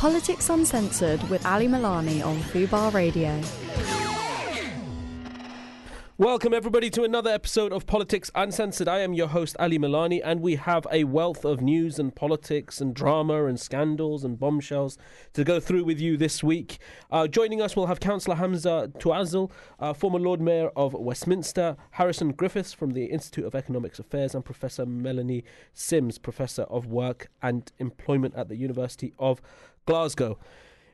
Politics Uncensored with Ali Milani on Fubar Radio. Welcome, everybody, to another episode of Politics Uncensored. I am your host, Ali Milani, and we have a wealth of news and politics and drama and scandals and bombshells to go through with you this week. Uh, joining us, we'll have Councillor Hamza Taouzzale, uh, former Lord Mayor of Westminster, Harrison Griffiths from the Institute of Economics Affairs, and Professor Melanie Simms, Professor of Work and Employment at the University of Glasgow.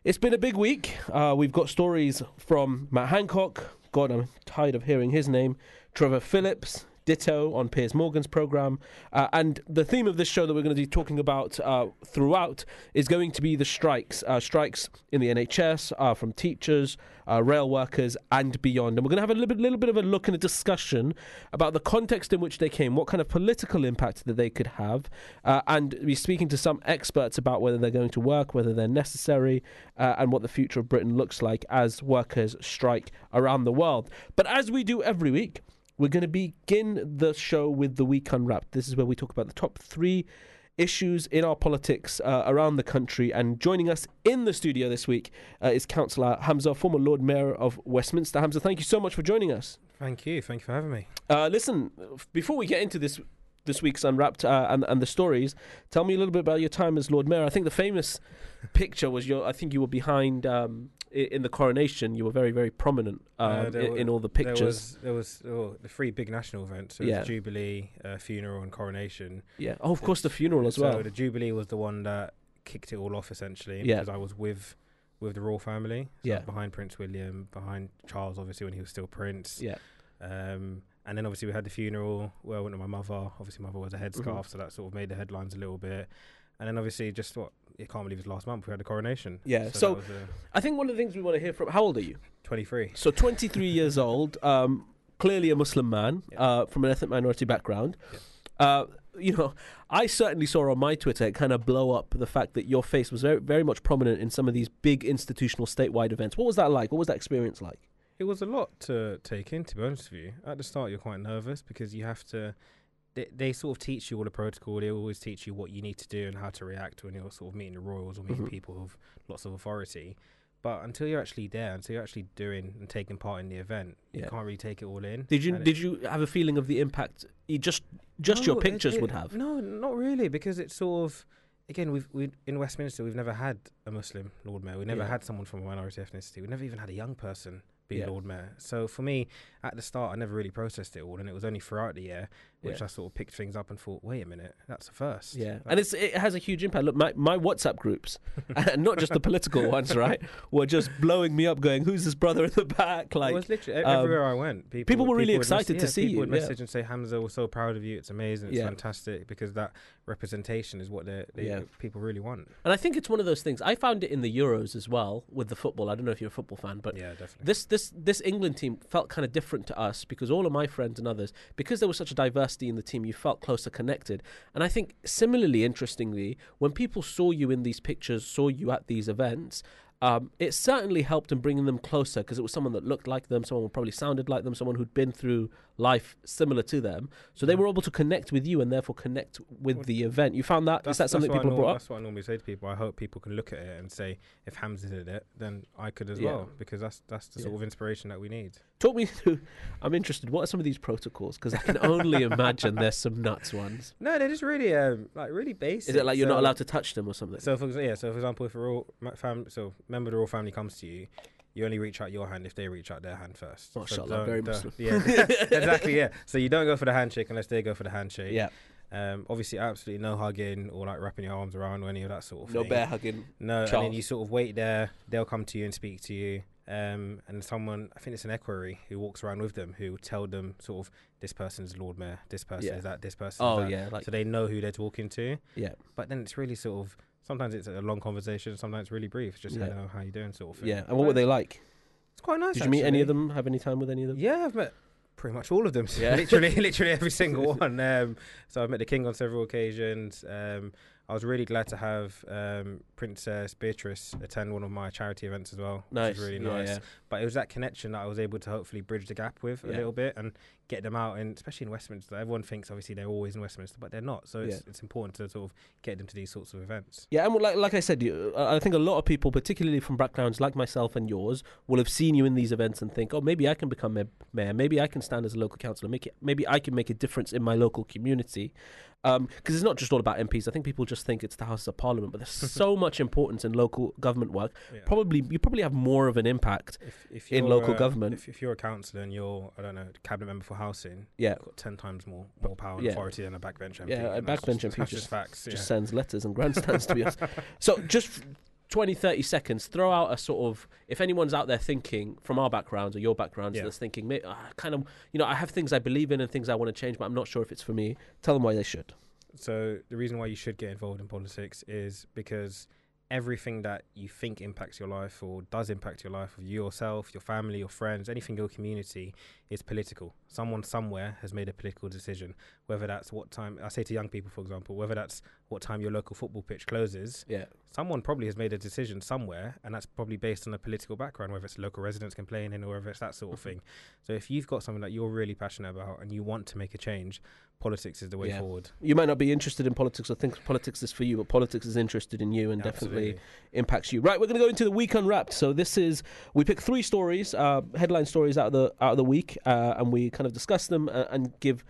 It's been a big week. Uh, we've got stories from Matt Hancock, God, I'm tired of hearing his name. Trevor Phillips, ditto on Piers Morgan's program. Uh, and the theme of this show that we're going to be talking about uh, throughout is going to be the strikes. Uh, strikes in the NHS uh, from teachers, uh, rail workers, and beyond. And we're going to have a little bit, little bit of a look and a discussion about the context in which they came, what kind of political impact that they could have, uh, and be speaking to some experts about whether they're going to work, whether they're necessary, and what the future of Britain looks like as workers strike around the world. But as we do every week, we're going to begin the show with the week unwrapped. This is where we talk about the top three issues in our politics uh, around the country. And joining us in the studio this week uh, is Councillor Hamza, former Lord Mayor of Westminster. Hamza, thank you so much for joining us. Thank you. Thank you for having me. Uh, listen, before we get into this this week's Unwrapped uh, and and the stories. Tell me a little bit about your time as Lord Mayor. I think the famous picture was your. I think you were behind um, in the coronation. You were very very prominent um, Uh, in, wa- in all the pictures. There was, there was oh, the three big national events. So Yeah. Jubilee, uh, funeral, and coronation. yeah. Oh, of course, the funeral as well. so the Jubilee was the one that kicked it all off essentially. Yeah. Because I was with with the royal family. So Yeah. behind Prince William, behind Charles, obviously when he was still Prince. Yeah. Um, and then obviously we had the funeral where I went to my mother. Obviously, my mother was a Mm-hmm. headscarf, so that sort of made the headlines a little bit. And then obviously just what you can't believe it's last month we had the coronation. Yeah, So, so- uh, I think one of the things we want to hear from. How old are you? 23. So 23 years old. Um, clearly a Muslim man Yeah. uh, from an ethnic minority background. Yeah. Uh, you know, I certainly saw on my Twitter it kind of blow up the fact that your face was very, very much prominent in some of these big institutional statewide events. What was that like? What was that experience like? It was a lot to take in, to be honest with you. At the start, you're quite nervous because you have to. They, they sort of teach you all the protocol. They always teach you what you need to do and how to react when you're sort of meeting the royals or meeting Mhm. people with lots of authority. But until you're actually there, until you're actually doing and taking part in the event, Yeah. you can't really take it all in. Did you did you have a feeling of the impact? You just just your No, it- pictures it- would have. No, not really, because it's sort of again we've we in Westminster we've never had a Muslim Lord Mayor. We never Yeah. had someone from a minority ethnicity. We never even had a young person be Yeah. Lord Mayor. So for me, at the start, I never really processed it all, and it was only throughout the year which Yeah. I sort of picked things up and thought, wait a minute, that's a first. Yeah, and it's it has a huge impact. Look, my, my WhatsApp groups, and not just the political ones, right, were just blowing me up, going, "Who's this brother in the back?" it Like, was literally um, everywhere I went. People, people were really would mess- excited to yeah, see people you, would yeah. message and say, "Hamza, we're so proud of you. It's amazing. It's Yeah. fantastic." Because that representation is what they Yeah. people really want. and I think it's one of those things. I found it in the Euros as well with the football. I don't know if you're a football fan, but yeah, definitely. this this this England team felt kind of different to us because all of my friends and others, because there was such a diversity in the team, you felt closer connected. And I think similarly, interestingly, when people saw you in these pictures, saw you at these events. Um, it certainly helped in bringing them closer because it was someone that looked like them, someone who probably sounded like them, someone who'd been through life similar to them. So they were able to connect with you and therefore connect with Well, the event. You found that is that something people brought up? That's what I normally say to people. I hope people can look at it and say, if Hamza did it, then I could as Yeah. well, because that's that's the sort Yeah. of inspiration that we need. Talk me through. I'm interested. What are some of these protocols? Because I can only imagine there's some nuts ones. No, they're just really um like really basic. Is it like you're not allowed to touch them or something? So for yeah, so for example, if a royal fam, so member of the royal family comes to you, you only reach out your hand if they reach out their hand first. So Mashallah, don't- very don't-. Yeah, exactly. Yeah. So you don't go for the handshake unless they go for the handshake. yeah, Um, obviously, absolutely no hugging or like wrapping your arms around or any of that sort of no thing. bear hugging. No, and then you sort of wait there. They'll come to you and speak to you. Um, and someone, I think it's an equerry who walks around with them, who will tell them sort of this person's Lord Mayor, this person Yeah. is that, this person. Oh is that. yeah, like so they know who they're talking to. yeah, But then it's really sort of sometimes it's a long conversation, sometimes it's really brief. It's just Yeah. hello, how you doing, sort of thing. yeah. And what were they like? It's quite nice. Did you meet any of them? Have any time with any of them? Yeah, I've met pretty much all of them. Yeah. literally, literally every single one. Um, so I've met the king on several occasions. Um, I was really glad to have um, Princess Beatrice attend one of my charity events as well. Nice, which was really yeah, nice. yeah. But it was that connection that I was able to hopefully bridge the gap with a little bit and get them out, and especially in Westminster, everyone thinks obviously they're always in Westminster, but they're not. So it's Yeah. it's important to sort of get them to these sorts of events. Yeah, and like like I said, you, I think a lot of people, particularly from backgrounds like myself and yours, will have seen you in these events and think, oh, maybe I can become ma- mayor. Maybe I can stand as a local councillor. Make it. Maybe I can make a difference in my local community. Because it's not just all about MPs. I think people just think it's the House of Parliament, but there's so much importance in local government work. Yeah. Probably you probably have more of an impact. if, if in local uh, government. If, if you're a councillor and you're, I don't know, cabinet member for housing, Yeah, you've got ten times more more power and Yeah. authority than a backbench MP. Yeah, a backbench just, MP just- just facts. just yeah. sends letters and grandstands to be honest. So just 20, 30 seconds, throw out a sort of, if anyone's out there thinking from our backgrounds or your backgrounds Yeah. that's thinking, "Mate, I ah, kind of, you know, I have things I believe in and things I want to change, but I'm not sure if it's for me. Tell them why they should. So the reason why you should get involved in politics is because everything that you think impacts your life or does impact your life of you yourself, your family, your friends, anything your community is political. Someone somewhere has made a political decision. Whether that's what time I say to young people, for example, whether that's what time your local football pitch closes, Yeah. someone probably has made a decision somewhere, and that's probably based on a political background, whether it's local residents complaining or whether it's that sort of Mm-hmm. thing. So if you've got something that you're really passionate about and you want to make a change, politics is the way Yeah. forward. You might not be interested in politics or think politics is for you, but politics is interested in you and definitely impacts you. Right, we're going to go into the week unwrapped. So this is we pick three stories, uh, headline stories out of the out of the week, uh, and we kind of discuss them uh, and give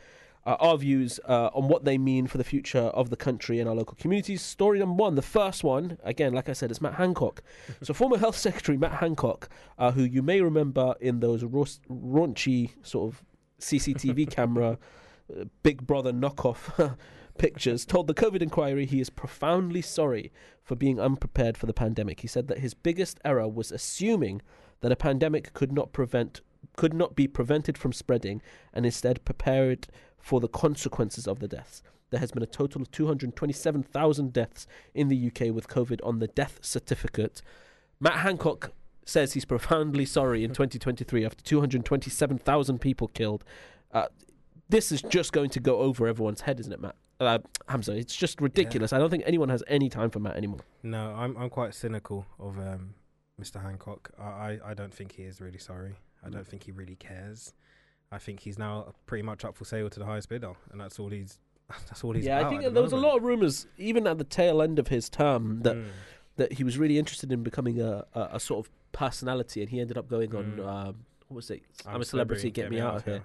uh, our views uh, on what they mean for the future of the country and our local communities. Story number one, the first one, again, like I said, it's Matt Hancock. so former Health Secretary Matt Hancock, uh, who you may remember in those raus- raunchy sort of CCTV camera, Big Brother knockoff. Pictures told the COVID inquiry he is profoundly sorry for being unprepared for the pandemic. He said that his biggest error was assuming that a pandemic could not prevent could not be prevented from spreading and instead prepared for the consequences of the deaths. There has been a total of 227,000 deaths in the UK with COVID on the death certificate. Matt Hancock says he's profoundly sorry in 2023 after 227,000 people killed. Uh, this is just going to go over everyone's head, isn't it, Matt? Uh, Hamza, it's just ridiculous. I don't think anyone has any time for Matt anymore. No, I'm I'm quite cynical of um, Mr. Hancock. I, I, I don't think he is really sorry. I don't think he really cares. I think he's now pretty much up for sale to the highest bidder, and that's all he's. That's all he's. yeah, I think there was a lot of rumours, even at the tail end of his term, that Mm. that he was really interested in becoming a, a, a sort of personality, and he ended up going on. Mm. Um, what was it? I'm, a celebrity. Get, me, out of here.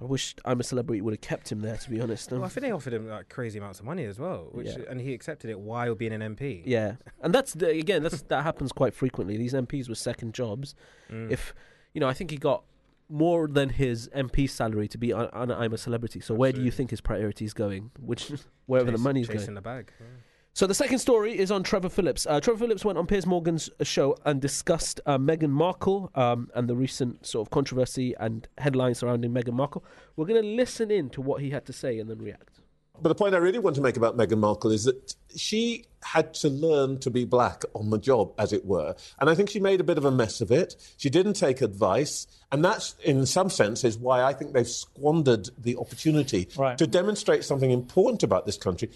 I wish I'm a celebrity would have kept him there. To be honest. Well, I think they offered him like crazy amounts of money as well, which Yeah. and he accepted it while being an MP. yeah, and that's the, again that's that happens quite frequently. These MPs with second jobs. Mm. If you know, I think he got more than his MP salary to be on, on I'm a celebrity. So where do you think his priority is going? Which wherever the money's chasing going. the bag. yeah. So the second story is on Trevor Phillips. Uh, Trevor Phillips went on Piers Morgan's show and discussed uh, Meghan Markle um, and the recent sort of controversy and headlines surrounding Meghan Markle. We're going to listen in to what he had to say and then react. But the point I really want to make about Meghan Markle is that she had to learn to be black on the job, as it were. And I think she made a bit of a mess of it. She didn't take advice. And that's, in some sense, is why I think they've squandered the opportunity Right. to demonstrate something important about this country.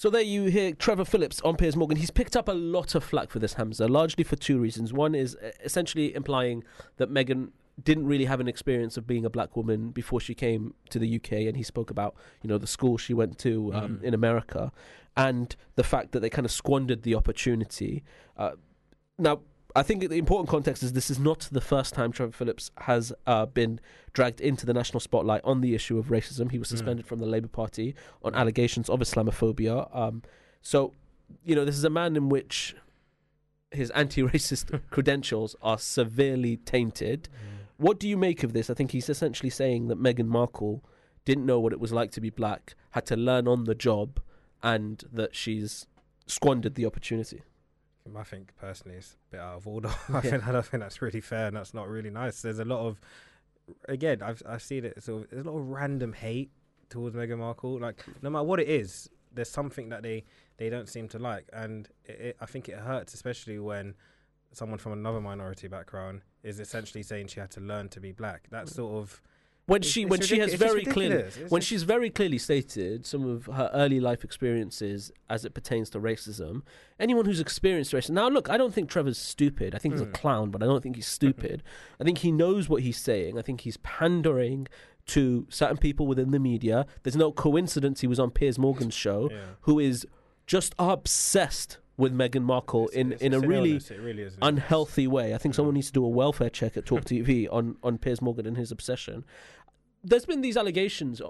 So there you hear Trevor Phillips on Piers Morgan. He's picked up a lot of flack for this, Hamza, largely for two reasons. One is essentially implying that Meghan didn't really have an experience of being a black woman before she came to the UK, and he spoke about you know the school she went to um, Mm. in America, and the fact that they kind of squandered the opportunity. Uh, now, I think the important context is this is not the first time Trevor Phillips has uh, been dragged into the national spotlight on the issue of racism. He was Mm. suspended from the Labour Party on allegations of Islamophobia. Um, so, you know, this is a man in which his anti-racist credentials are severely tainted. What do you make of this? I think he's essentially saying that Meghan Markle didn't know what it was like to be black, had to learn on the job, and that she's squandered the opportunity. I think personally it's a bit out of order. I, Yeah. think, I don't think that's really fair and that's not really nice. There's a lot of, again, I've I've seen it. So there's a lot of random hate towards Meghan Markle. Like no matter what it is, there's something that they they don't seem to like, and it, it, I think it hurts, especially when someone from another minority background is essentially saying she had to learn to be black. That's mm. sort of when It's- she it's when she has ridic- it's just very clearly when she's very clearly stated some of her early life experiences as it pertains to racism. Anyone who's experienced racism now, look, I don't think Trevor's stupid. I think he's a Mm. clown, but I don't think he's stupid. I think he knows what he's saying. I think he's pandering to certain people within the media. There's no coincidence he was on Piers Morgan's show, Yeah. who is just obsessed with Meghan Markle It's- in it's- in a it's an really illness, really is an illness. unhealthy way. I think Yeah. someone needs to do a welfare check at Talk TV on on Piers Morgan and his obsession. There's been these allegations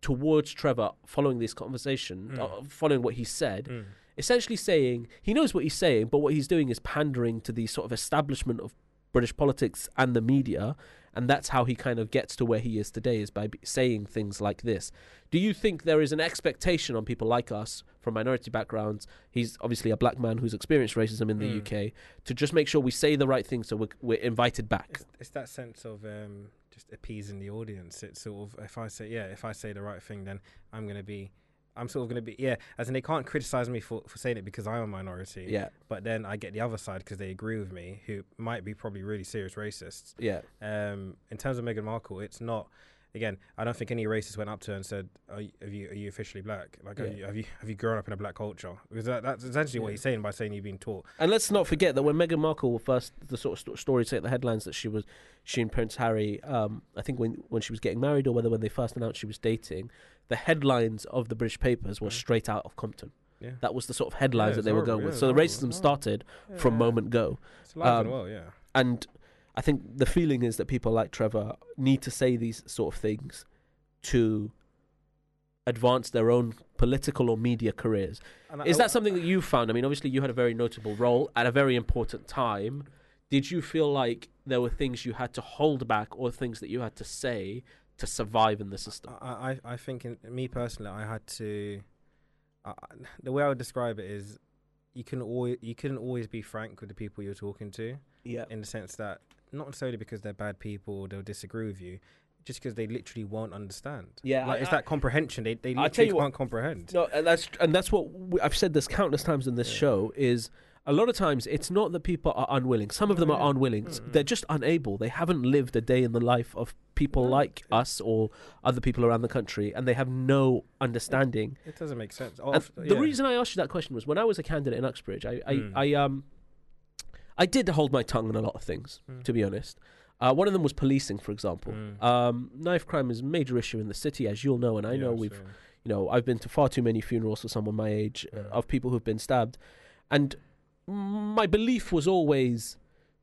towards Trevor following this conversation, Mm. uh, following what he said, Mm. essentially saying he knows what he's saying, but what he's doing is pandering to the sort of establishment of British politics and the media, and that's how he kind of gets to where he is today is by b- saying things like this. Do you think there is an expectation on people like us from minority backgrounds? He's obviously a black man who's experienced racism in the Mm. UK to just make sure we say the right thing so we're, we're invited back. It's, it's that sense of um, just appeasing the audience. It's sort of if I say yeah, if I say the right thing, then I'm gonna be, I'm sort of gonna be yeah. As in they can't criticize me for, for saying it because I'm a minority. Yeah, But then I get the other side because they agree with me, who might be probably really serious racists. yeah, Um, in terms of Meghan Markle, it's not. Again, I don't think any racist went up to her and said, "Are you, are you, are you officially black? Like, Yeah. are you, have you have you grown up in a black culture?" Because that, that's essentially what Yeah. he's saying by saying you've been taught. and let's not forget that when Meghan Markle were first, the sort of sto- stories take the headlines that she was, she and Prince Harry, um, I think when when she was getting married or whether when they first announced she was dating, the headlines of the British papers were Mm. straight out of Compton. Yeah, That was the sort of headlines Yeah, that they were horrible, going with. So the racism started from moment go. It's alive and Um, well, yeah. And I think the feeling is that people like Trevor need to say these sort of things to advance their own political or media careers. And Is I- that something that you found? I mean, obviously, you had a very notable role at a very important time. Did you feel like there were things you had to hold back or things that you had to say to survive in the system? I, I, I think, in, me personally, I had to. The way I would describe it is, you can always you couldn't always be frank with the people you're talking to, Yeah. in the sense that not necessarily because they're bad people or they'll disagree with you, just because they literally won't understand. Yeah, like I- it's that comprehension. They they literally can't comprehend. No, and that's and that's what we, I've said this countless times in this Yeah. show is a lot of times it's not that people are unwilling. Some of them are unwilling. Mm. They're just unable. They haven't lived a day in the life of people No. like us or other people around the country, and they have no understanding. It doesn't make sense. And Of- the reason I asked you that question was when I was a candidate in Uxbridge, I, I, Mm. I um, I did hold my tongue on a lot of things, Mm. to be honest. Uh, one of them was policing, for example. Mm. Um, knife crime is a major issue in the city, as you'll know, and I Yeah, know we've absolutely. you know, I've been to far too many funerals for someone my age uh, of people who've been stabbed. And my belief was always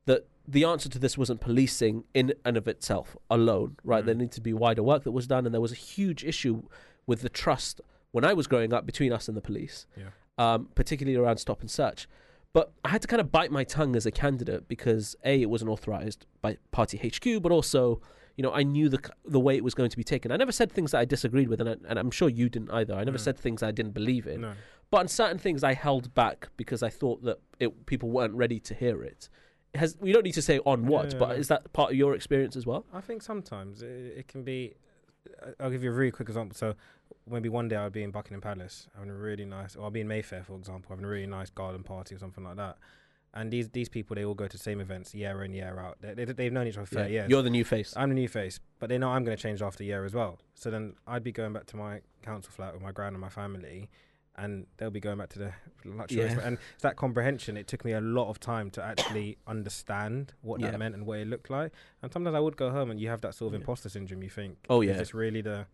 that the answer to this wasn't policing in and of itself alone, right? Mm. There needed to be wider work that was done, and there was a huge issue with the trust when I was growing up between us and the police, Yeah. um, particularly around stop and search. But I had to kind of bite my tongue as a candidate because a it wasn't authorized by Party HQ, but also you know I knew the the way it was going to be taken. I never said things that I disagreed with, and, I, and I'm sure you didn't either. I never said things I didn't believe in. No. But on certain things, I held back because I thought that it, people weren't ready to hear it. It has we don't need to say on what, Yeah, but no. is that part of your experience as well? I think sometimes it, it can be. I'll give you a really quick example. So maybe one day I'll be in Buckingham Palace having a really nice, or I'll be in Mayfair, for example, having a really nice garden party or something like that. And these these people, they all go to the same events year in year out. They, they, they've known each other for Yeah. years. You're the new face. I'm the new face, but they know I'm going to change after a year as well. So then I'd be going back to my council flat with my grand and my family, and they'll be going back to the luxurious. Yeah. And it's that comprehension. It took me a lot of time to actually understand what Yeah. that meant and what it looked like. And sometimes I would go home and you have that sort of Yeah. imposter syndrome. You think, Oh, is yeah. this really the?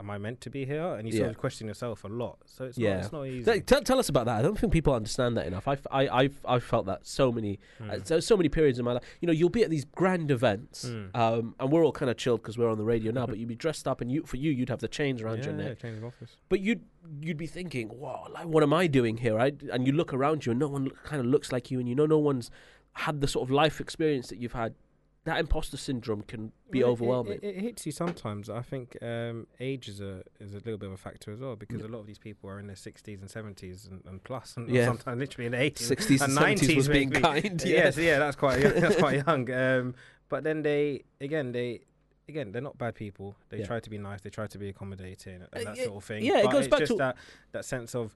Am I meant to be here? And you Yeah. sort of question yourself a lot. So it's Yeah. not. It's not easy. Th- Tell, tell us about that. I don't think people understand that enough. I've, I, I've, I've felt that so many, Mm. uh, so, so many periods in my life. You know, you'll be at these grand events, Mm. um, and we're all kind of chilled because we're on the radio now. but you'd be dressed up, and you, for you, you'd have the chains around yeah, your yeah, neck. of office. But you'd, you'd be thinking, "Wow, like, what am I doing here?" Right? And you look around you, and no one kind of looks like you, and you know, no one's had the sort of life experience that you've had. That imposter syndrome can be Well, overwhelming. It, it, it hits you sometimes. I think um, age is a is a little bit of a factor as well because Yeah. a lot of these people are in their sixties and seventies and, and plus, and Yeah. sometimes literally in the eighties. 60s and and 70s was 90s being maybe. kind. Yeah. Yes, yeah, that's quite young, that's quite young. Um, but then they again they. Again, they're not bad people. They Yeah. try to be nice. They try to be accommodating and Uh, that yeah, sort of thing. yeah, it goes it's back just to- that that sense of,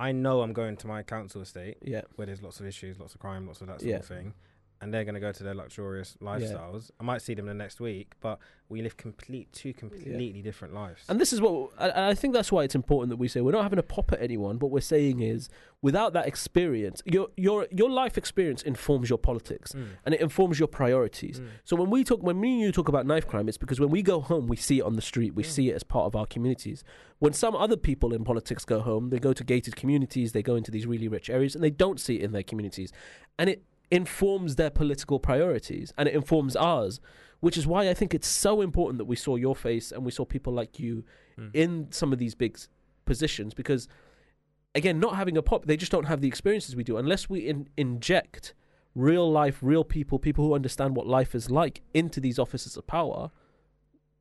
I know I'm going to my council estate yeah. where there's lots of issues, lots of crime, lots of that sort Yeah. of thing. And they're going to go to their luxurious lifestyles. I might see them the next week, but we live complete two completely different lives. And this is what I, I think that's why it's important that we say we're not having a pop at anyone. What we're saying is, without that experience, your your your life experience informs your politics Mm. and it informs your priorities. Mm. So when we talk, when me and you talk about knife crime, it's because when we go home, we see it on the street, we Yeah. see it as part of our communities. When some other people in politics go home, they go to gated communities, they go into these really rich areas, and they don't see it in their communities, and it informs their political priorities and it informs ours. Which is why I think it's so important that we saw your face and we saw people like you Mm. in some of these big positions because again not having a pop they just don't have the experiences we do unless we in- inject real life real people people who understand what life is like into these offices of power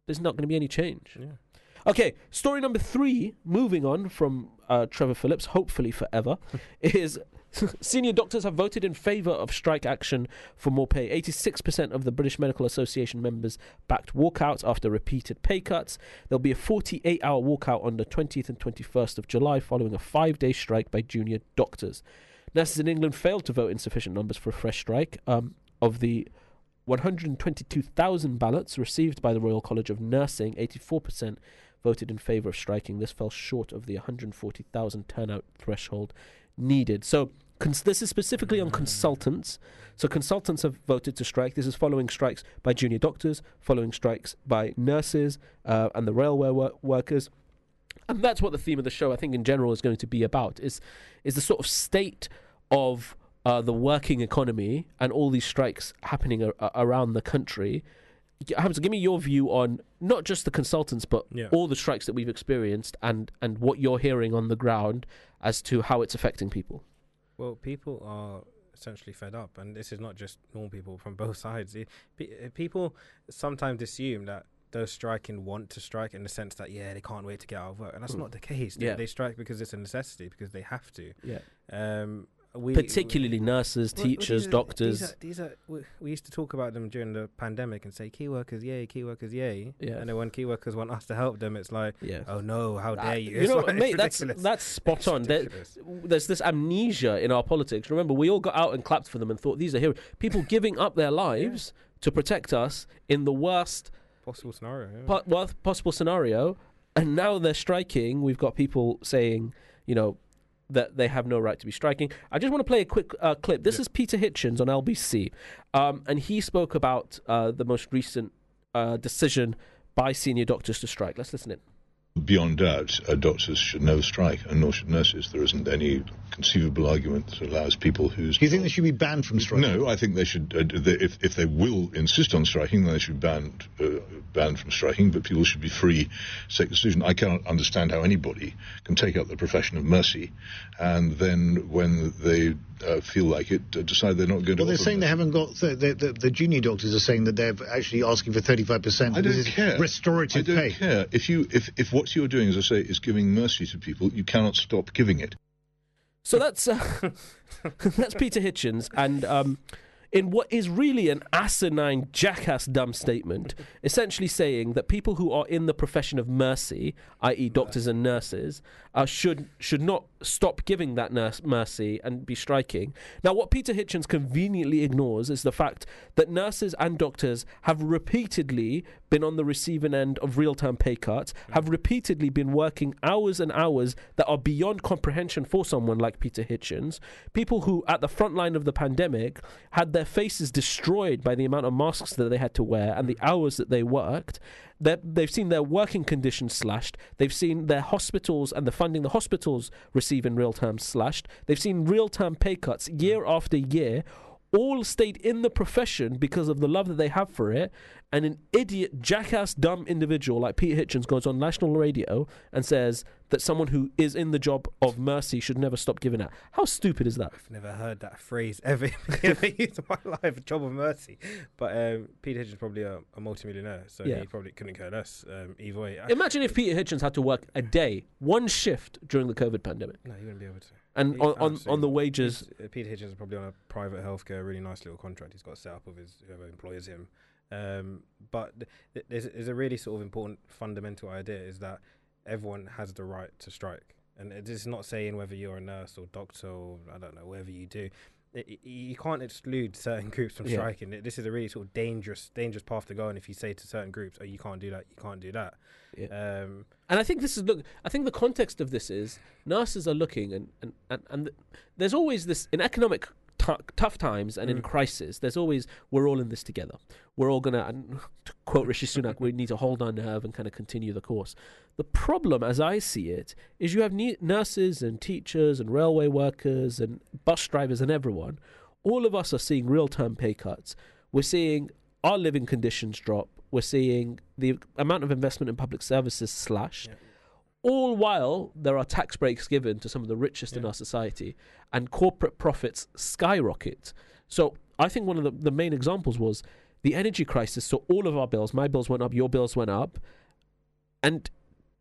there's not going to be any change Yeah. okay story number three moving on from uh, trevor phillips hopefully forever is senior doctors have voted in favour of strike action for more pay 86% of the british medical association members backed walkouts after repeated pay cuts There'll be a 48 hour walkout on the 20th and 21st of July following a five day strike by junior doctors. Nurses in England failed to vote in sufficient numbers for a fresh strike. Um, of the 122,000 ballots received by the Royal College of Nursing, 84% voted in favour of striking. This fell short of the 140,000 turnout threshold needed. So, cons- this is specifically on consultants. So, consultants have voted to strike. This is following strikes by junior doctors, following strikes by nurses uh, and the railway wor- workers. And that's what the theme of the show, I think, in general, is going to be about: is is the sort of state of uh, the working economy and all these strikes happening around the country. Hamza, give me your view on not just the consultants, but Yeah. all the strikes that we've experienced, and and what you're hearing on the ground as to how it's affecting people. Well, people are essentially fed up, and this is not just normal people from both sides. It, uh, people sometimes assume that those striking want to strike in the sense that yeah they can't wait to get out of work, and that's Mm. not the case. They, Yeah. they strike because it's a necessity because they have to. Yeah, Um, we particularly nurses, Well, well, teachers, these are- doctors. These are, these are we, we used to talk about them during the pandemic and say key workers, yay, key workers, yay. Yeah. And then when key workers want us to help them, it's like, yeah. oh no, how dare you? You know, like, mate, that's that's spot on. There, there's this amnesia in our politics. Remember, we all got out and clapped for them and thought these are heroes. People giving up their lives to protect us in the worst Possible scenario. Yeah. po- worst possible scenario, and now they're striking. We've got people saying, you know, that they have no right to be striking. I just want to play a quick uh, clip. This Yeah. is Peter Hitchens on LBC, um, and he spoke about uh, the most recent uh, decision by senior doctors to strike. Let's listen in. Beyond doubt, uh, doctors should never strike, and nor should nurses. There isn't any conceivable argument that allows people whose. Do you think they should be banned from striking? No, I think they should. Uh, they, if if they will insist on striking, then they should be banned uh, banned from striking. But people should be free to take the decision. I cannot understand how anybody can take up the profession of mercy, and then when they uh, feel like it, uh, decide they're not going to. Well, they're saying they haven't got. Th- the, the, the junior doctors are saying that they're actually asking for 35%. I don't care. Restorative I don't pay. care if you if if what you're doing, as I say, is giving mercy to people. You cannot stop giving it. So that's uh, that's Peter Hitchens, and um, in what is really an asinine, jackass, dumb statement, essentially saying that people who are in the profession of mercy, i.e., doctors and nurses, uh, should should not stop giving that nurse mercy and be striking. Now, what Peter Hitchens conveniently ignores is the fact that nurses and doctors have repeatedly been on the receiving end of real-time pay cuts, have repeatedly been working hours and hours that are beyond comprehension for someone like Peter Hitchens. People who, at the front line of the pandemic, had their faces destroyed by the amount of masks that they had to wear and the hours that they worked. They've seen their working conditions slashed. They've seen their hospitals and the funding the hospitals receive in real time slashed. They've seen real time pay cuts year after year. All stayed in the profession because of the love that they have for it. And an idiot, jackass, dumb individual like Peter Hitchens goes on national radio and says that someone who is in the job of mercy should never stop giving out. How stupid is that? I've never heard that phrase ever, ever used in my life, job of mercy. But um, Peter Hitchens is probably a, a multimillionaire, so Yeah. he probably couldn't care less um, either way. Imagine if Peter Hitchens had to work a day, one shift during the COVID pandemic, no, he wouldn't be able to. And on, on, on the wages. Uh, Peter Hitchens is probably on a private healthcare, really nice little contract he's got set up with his whoever employs him. Um, but th- th- there's, there's a really sort of important fundamental idea is that everyone has the right to strike, and it is not saying whether you're a nurse or doctor or I don't know whatever you do. It, it- you can't exclude certain groups from Yeah. striking. This is a really sort of dangerous, dangerous path to go on. If you say to certain groups, "Oh, you can't do that, you can't do that," um, And I think this is look. I think the context of this is nurses are looking, and and and, and there's always this in economic t- tough times and in Mm. crisis. There's always we're all in this together. We're all gonna and to quote Rishi Sunak. we need to hold our nerve and kind of continue the course. The problem, as I see it, is you have ne- nurses and teachers and railway workers and bus drivers and everyone. All of us are seeing real term pay cuts. We're seeing our living conditions drop. We're seeing the amount of investment in public services slashed. Yeah. All while there are tax breaks given to some of the richest in our society and corporate profits skyrocket. So I think one of the, the main examples was the energy crisis. So all of our bills, my bills went up, your bills went up. And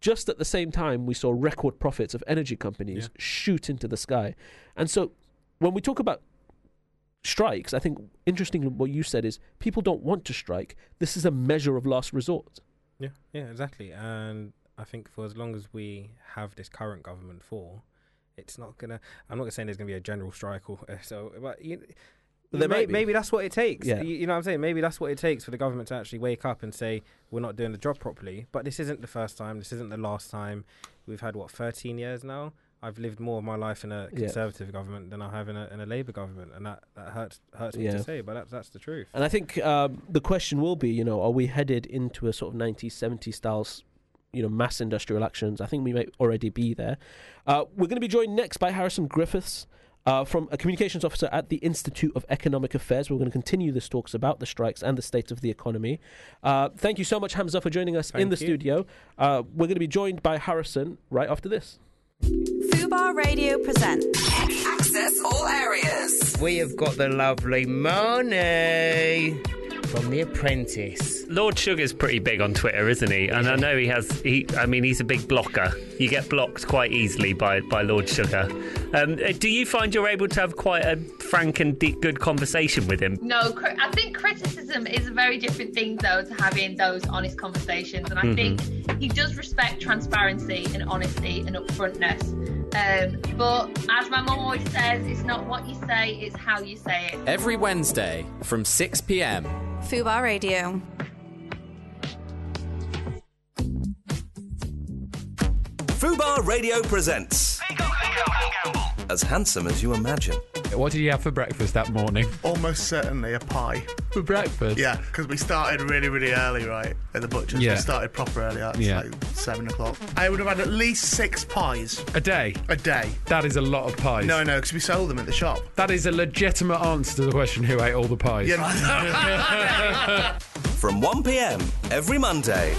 just at the same time, we saw record profits of energy companies Yeah. shoot into the sky. And so when we talk about strikes, I think interestingly what you said is people don't want to strike. This is a measure of last resort. yeah, yeah, exactly. And I think for as long as we have this current government for, it's not gonna. I'm not gonna say there's gonna be a general strike or so, but you. There may- maybe that's what it takes. Yeah. You, you know what I'm saying? Maybe that's what it takes for the government to actually wake up and say we're not doing the job properly. But this isn't the first time. This isn't the last time. We've had what 13 years now. I've lived more of my life in a Yeah. conservative government than I have in a in a Labour government, and that, that hurts hurts me to say, but that's that's the truth. And I think um, the question will be, you know, are we headed into a sort of 90s, 70s styles, you know, mass industrial actions? I think we may already be there. Uh, we're going to be joined next by Harrison Griffiths. Uh, from a communications officer at the Institute of Economic Affairs. We're going to continue this talks about the strikes and the state of the economy. Uh, thank you so much, Hamza, for joining us in the you. studio. Uh, we're going to be joined by Harrison right after this. Fubar Radio presents. Access all areas. We have got the lovely Marnie from The Apprentice. Lord Sugar's pretty big on Twitter, isn't he? And I know he has. He, I mean, he's a big blocker. You get blocked quite easily by by Lord Sugar. Um, uh, do you find you're able to have quite a frank and deep, good conversation with him? No, cri- I think criticism is a very different thing, though, to having those honest conversations. And I think he does respect transparency and honesty and upfrontness. Um, but as my mum always says, it's not what you say, it's how you say it. Every Wednesday from 6 pm. Fubar Radio. Fubar Radio presents As Handsome as You Imagine. What did you have for breakfast that morning? Almost certainly a pie. For breakfast? Yeah, because we started really, really early, right? At the butcher's. Yeah. We started proper early. That's Yeah. like seven o'clock. I would have had at least six pies A day? a day. That is a lot of pies. No, no, because we sold them at the shop. That is a legitimate answer to the question who ate all the pies. Yeah. From 1 pm every Monday.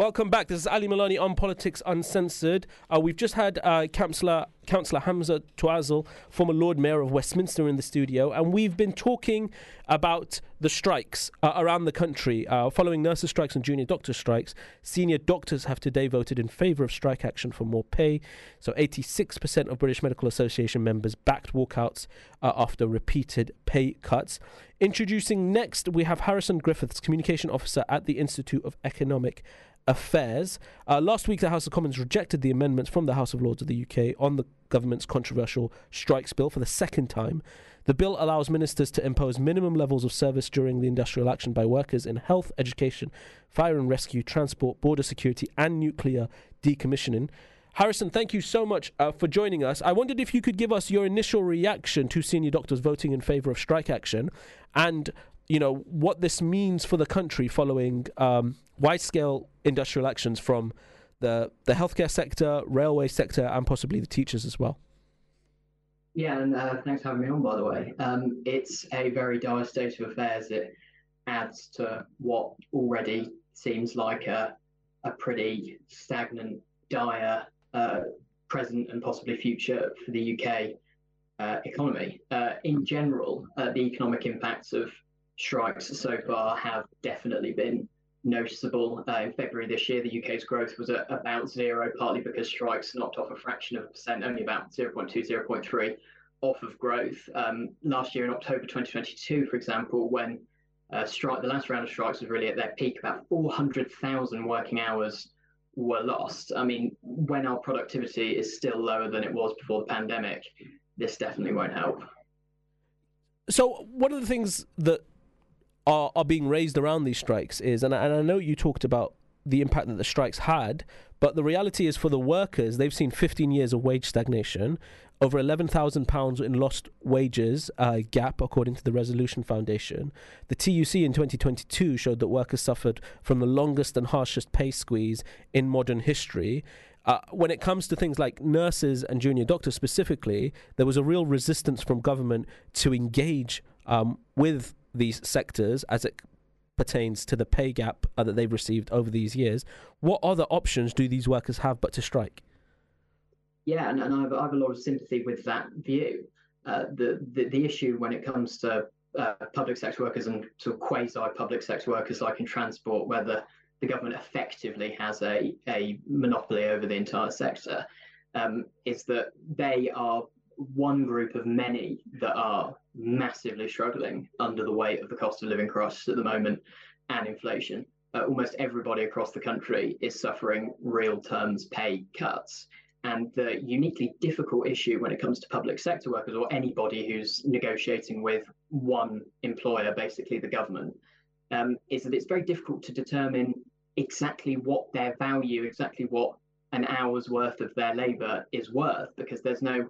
Welcome back. This is Ali Milani on Politics Uncensored. Uh, we've just had uh, Councillor, Councillor Hamza Taouzzale, former Lord Mayor of Westminster, in the studio, and we've been talking about the strikes uh, around the country. Uh, following nurses' strikes and junior doctor strikes, senior doctors have today voted in favour of strike action for more pay. So 86% of British Medical Association members backed walkouts uh, after repeated pay cuts. Introducing next, we have Harrison Griffiths, Communication Officer at the Institute of Economic Affairs. Uh, last week, the House of Commons rejected the amendments from the House of Lords of the UK on the government's controversial strikes bill for the second time. The bill allows ministers to impose minimum levels of service during the industrial action by workers in health, education, fire and rescue, transport, border security, and nuclear decommissioning. Harrison, thank you so much uh, for joining us. I wondered if you could give us your initial reaction to senior doctors voting in favour of strike action and you know what this means for the country following um, wide-scale industrial actions from the the healthcare sector, railway sector, and possibly the teachers as well. Yeah, and uh, thanks for having me on, by the way. Um, it's a very dire state of affairs. It adds to what already seems like a, a pretty stagnant, dire uh, present and possibly future for the UK uh, economy. Uh, in general, uh, the economic impacts of strikes so far have definitely been noticeable. Uh, in February this year, the UK's growth was at about zero, partly because strikes knocked off a fraction of a percent, only about 0.2, 0.3 off of growth. Um, last year in October 2022, for example, when uh, strike the last round of strikes was really at their peak, about 400,000 working hours were lost. I mean, when our productivity is still lower than it was before the pandemic, this definitely won't help. So, one of the things that are, are being raised around these strikes is, and I, and I know you talked about the impact that the strikes had, but the reality is for the workers, they've seen 15 years of wage stagnation, over 11,000 pounds in lost wages uh, gap, according to the Resolution Foundation. The TUC in 2022 showed that workers suffered from the longest and harshest pay squeeze in modern history. Uh, when it comes to things like nurses and junior doctors specifically, there was a real resistance from government to engage um, with these sectors as it pertains to the pay gap uh, that they've received over these years. What other options do these workers have but to strike? Yeah, and, and I, have, I have a lot of sympathy with that view. Uh, the, the the issue when it comes to uh, public sector workers and sort of quasi public sector workers like in transport, whether the government effectively has a, a monopoly over the entire sector, um, is that they are one group of many that are massively struggling under the weight of the cost of living crisis at the moment and inflation. Uh, almost everybody across the country is suffering real terms pay cuts. And the uniquely difficult issue when it comes to public sector workers or anybody who's negotiating with one employer, basically the government, um, is that it's very difficult to determine exactly what their value, exactly what an hour's worth of their labour is worth, because there's no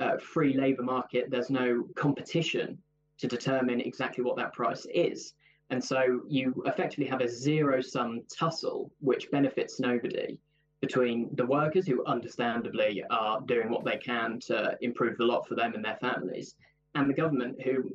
uh, free labour market, there's no competition to determine exactly what that price is. And so you effectively have a zero sum tussle which benefits nobody between the workers who understandably are doing what they can to improve the lot for them and their families and the government who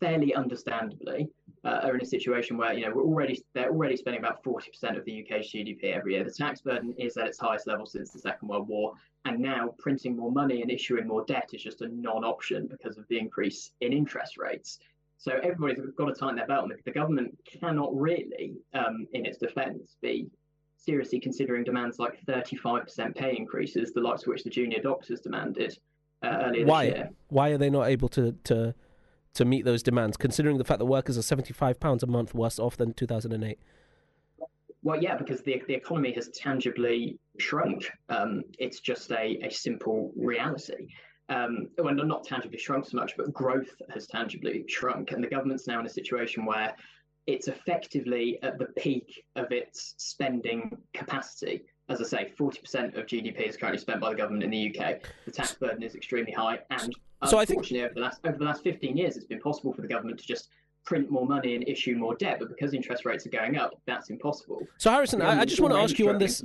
fairly understandably uh, are in a situation where you know we're already they're already spending about 40% of the UK's GDP every year. The tax burden is at its highest level since the Second World War, and now printing more money and issuing more debt is just a non-option because of the increase in interest rates. So everybody's got to tighten their belt, and the government cannot really, um, in its defence, be seriously considering demands like 35% pay increases, the likes of which the junior doctors demanded uh, earlier Why? this year. Why are they not able to, to to meet those demands, considering the fact that workers are £75 a month worse off than 2008? Well, yeah, because the, the economy has tangibly shrunk. Um, it's just a, a simple reality. Um, well, not tangibly shrunk so much, but growth has tangibly shrunk. And the government's now in a situation where it's effectively at the peak of its spending capacity. As I say, 40% of GDP is currently spent by the government in the UK. The tax burden is extremely high, and So I think- unfortunately, over the last over the last 15 years, it's been possible for the government to just print more money and issue more debt. But because interest rates are going up, that's impossible. So Harrison, I, I just want to ask you on this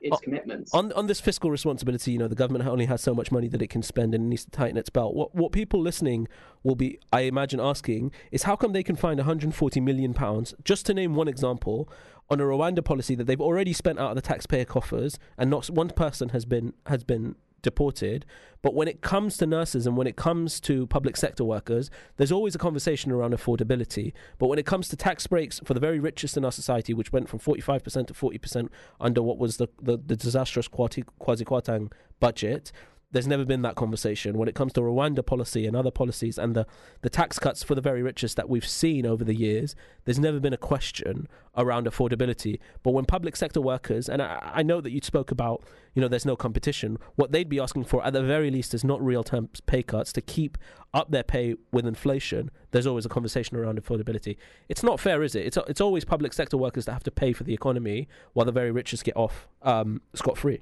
its commitments. on on this fiscal responsibility. You know, the government only has so much money that it can spend and it needs to tighten its belt. What what people listening will be, I imagine, asking is how come they can find 140 million pounds, just to name one example, on a Rwanda policy that they've already spent out of the taxpayer coffers, and not one person has been has been deported. But when it comes to nurses and when it comes to public sector workers, there's always a conversation around affordability. But when it comes to tax breaks for the very richest in our society, which went from 45% to 40% under what was the, the, the disastrous Kwasi Kwarteng budget, there's never been that conversation. When it comes to Rwanda policy and other policies and the, the tax cuts for the very richest that we've seen over the years, there's never been a question around affordability. But when public sector workers, and I, I know that you spoke about, you know, there's no competition, what they'd be asking for at the very least is not real term pay cuts to keep up their pay with inflation. There's always a conversation around affordability. It's not fair, is it? It's, it's always public sector workers that have to pay for the economy while the very richest get off um, scot free.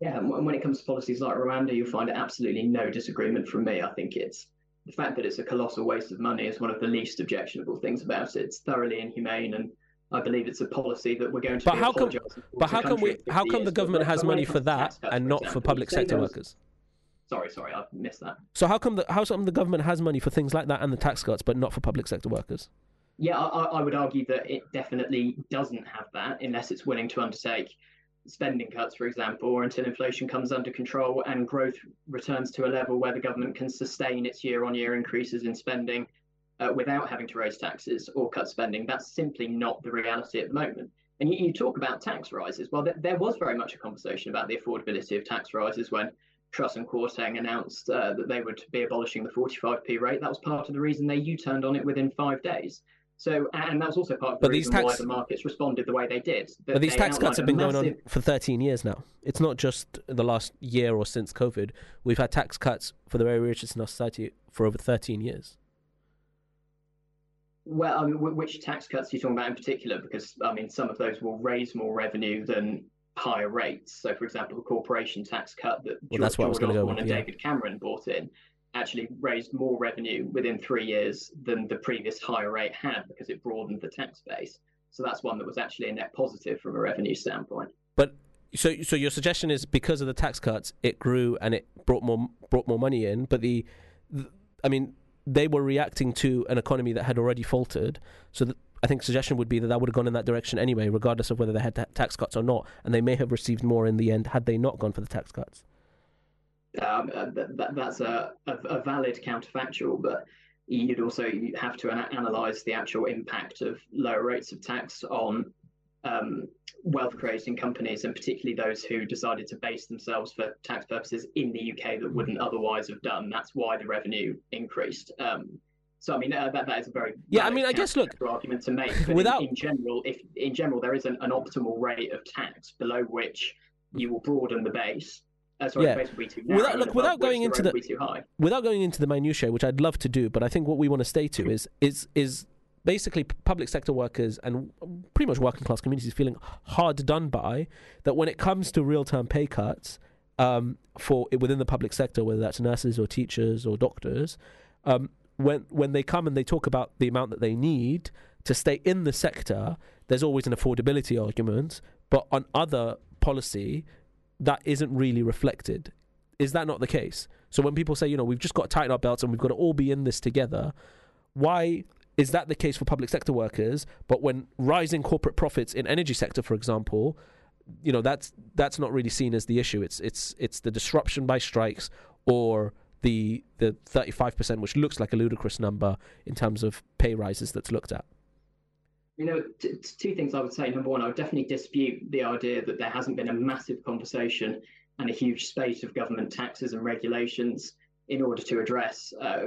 Yeah, and when it comes to policies like Rwanda, you'll find absolutely no disagreement from me. I think it's the fact that it's a colossal waste of money is one of the least objectionable things about it. It's thoroughly inhumane, and I believe it's a policy that we're going to. But how come? But how come we? How 50 come the government has money for that and not for public sector workers? Sorry, sorry, I missed that. So how come the how come the government has money for things like that and the tax cuts, but not for public sector workers? Yeah, I I would argue that it definitely doesn't have that unless it's willing to undertake spending cuts, for example, or until inflation comes under control and growth returns to a level where the government can sustain its year on year increases in spending uh, without having to raise taxes or cut spending. That's simply not the reality at the moment. And you, you talk about tax rises. Well, th- there was very much a conversation about the affordability of tax rises when Truss and Kwarteng announced uh, that they would be abolishing the 45p rate. That was part of the reason they U turned on it within five days. So, and that was also part of the But these reason why the markets responded the way they did. But these tax cuts have been going on for 13 years now. It's not just the last year or since COVID. We've had tax cuts for the very richest in our society for over 13 years. Well, I mean, which tax cuts are you talking about in particular? Because I mean, some of those will raise more revenue than higher rates. So, for example, the corporation tax cut that Well, that's what I was George gonna go Osborne with, and yeah. David Cameron brought in actually raised more revenue within three years than the previous higher rate had because it broadened the tax base. So that's one that was actually a net positive from a revenue standpoint. But so so your suggestion is because of the tax cuts, it grew and it brought more brought more money in. But the, the I mean, they were reacting to an economy that had already faltered. So I think suggestion would be that that would have gone in that direction anyway, regardless of whether they had tax cuts or not. And they may have received more in the end had they not gone for the tax cuts. Um, uh, that, that, that's a, a, a valid counterfactual, but you'd also have to ana- analyze the actual impact of lower rates of tax on um, wealth creating companies, and particularly those who decided to base themselves for tax purposes in the UK that wouldn't otherwise have done. That's why the revenue increased. Um, so, I mean, uh, that, that is a very Yeah, I mean, I guess, look, argument to make. Without- in, in general, if in general there is an, an optimal rate of tax below which you will broaden the base. Uh, sorry, Yeah. the base will be too Without look, without going into the will be too high. without going into the minutiae, which I'd love to do, but I think what we want to stay to is is is basically public sector workers and pretty much working class communities feeling hard done by that when it comes to real term pay cuts um, for within the public sector, whether that's nurses or teachers or doctors, um, when when they come and they talk about the amount that they need to stay in the sector, there's always an affordability argument, but on other policy that isn't really reflected. Is that not the case? So when people say, you know, we've just got to tighten our belts and we've got to all be in this together, why is that the case for public sector workers? But when rising corporate profits in energy sector, for example, you know, that's that's not really seen as the issue. It's it's it's the disruption by strikes or the the thirty five percent, which looks like a ludicrous number in terms of pay rises that's looked at. You know, t- t- two things I would say. Number one, I would definitely dispute the idea that there hasn't been a massive conversation and a huge spate of government taxes and regulations in order to address uh,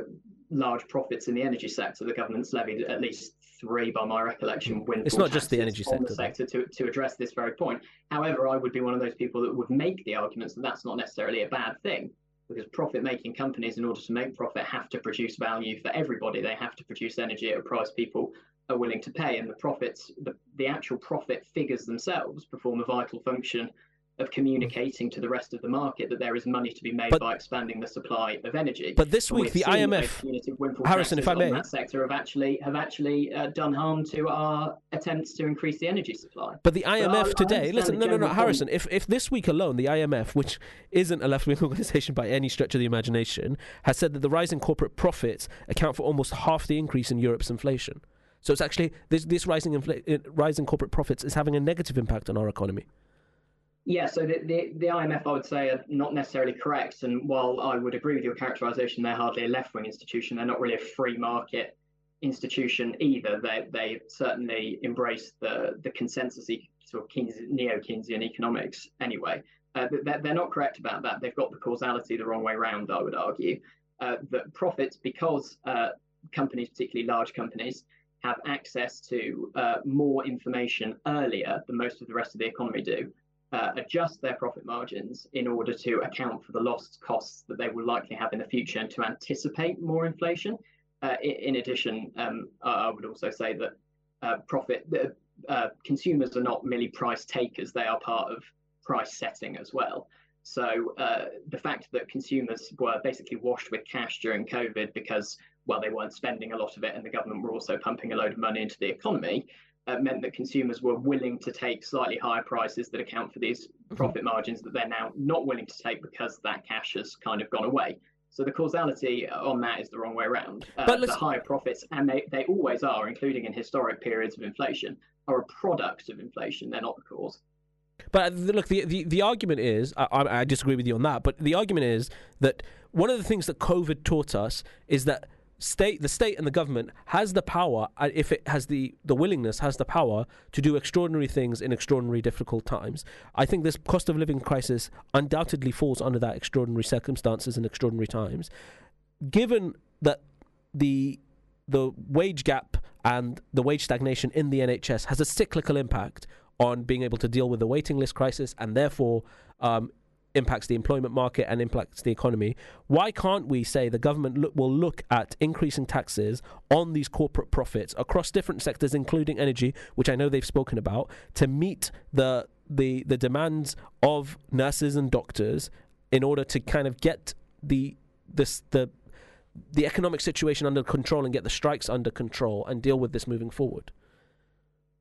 large profits in the energy sector. The government's levied at least three, by my recollection, windfall It's not just the energy on the sector, sector to, to address this very point. However, I would be one of those people that would make the arguments that that's not necessarily a bad thing because profit making companies, in order to make profit, have to produce value for everybody. They have to produce energy at a price people are willing to pay. And the profits, the, the actual profit figures themselves perform a vital function of communicating to the rest of the market that there is money to be made But- by expanding the supply of energy. But this week, the IMF Harrison, if I may- that sector have actually have actually uh, done harm to our attempts to increase the energy supply. But the So I- I IMF today, understand listen, no, no, no, general point. Harrison. If if this week alone, the IMF, which isn't a left wing organization by any stretch of the imagination, has said that the rise in corporate profits account for almost half the increase in Europe's inflation. So it's actually this this rising infl- uh, rise in corporate profits is having a negative impact on our economy. Yeah, so the, the, the IMF, I would say, are not necessarily correct. And while I would agree with your characterization, they're hardly a left wing institution, they're not really a free market institution either. They, they certainly embrace the, the consensus sort of Keynes, neo Keynesian economics anyway. Uh, they're, not correct about that. They've got the causality the wrong way round, I would argue. Uh, that profits, because uh, companies, particularly large companies, have access to uh, more information earlier than most of the rest of the economy do, uh, adjust their profit margins in order to account for the lost costs that they will likely have in the future and to anticipate more inflation. Uh, in, addition, um, I I would also say that uh, profit uh, consumers are not merely price takers; they are part of price setting as well. So uh, the fact that consumers were basically washed with cash during COVID because well they weren't spending a lot of it and the government were also pumping a load of money into the economy uh, meant that consumers were willing to take slightly higher prices that account for these profit margins that they're now not willing to take because that cash has kind of gone away. So the causality on that is the wrong way around. Uh, But the higher profits, and they, they always are, including in historic periods of inflation, are a product of inflation. They're not the cause. But uh, look, the, the, the argument is I I disagree with you on that. But the argument is that one of the things that COVID taught us is that state the state and the government has the power uh, if it has the the willingness has the power to do extraordinary things in extraordinary difficult times. I think this cost of living crisis undoubtedly falls under that extraordinary circumstances and extraordinary times. Given that the the wage gap and the wage stagnation in the NHS has a cyclical impact on being able to deal with the waiting list crisis and therefore um, impacts the employment market and impacts the economy. Why can't we say the government look, will look at increasing taxes on these corporate profits across different sectors, including energy, which I know they've spoken about, to meet the the the demands of nurses and doctors in order to kind of get the this the the economic situation under control and get the strikes under control and deal with this moving forward.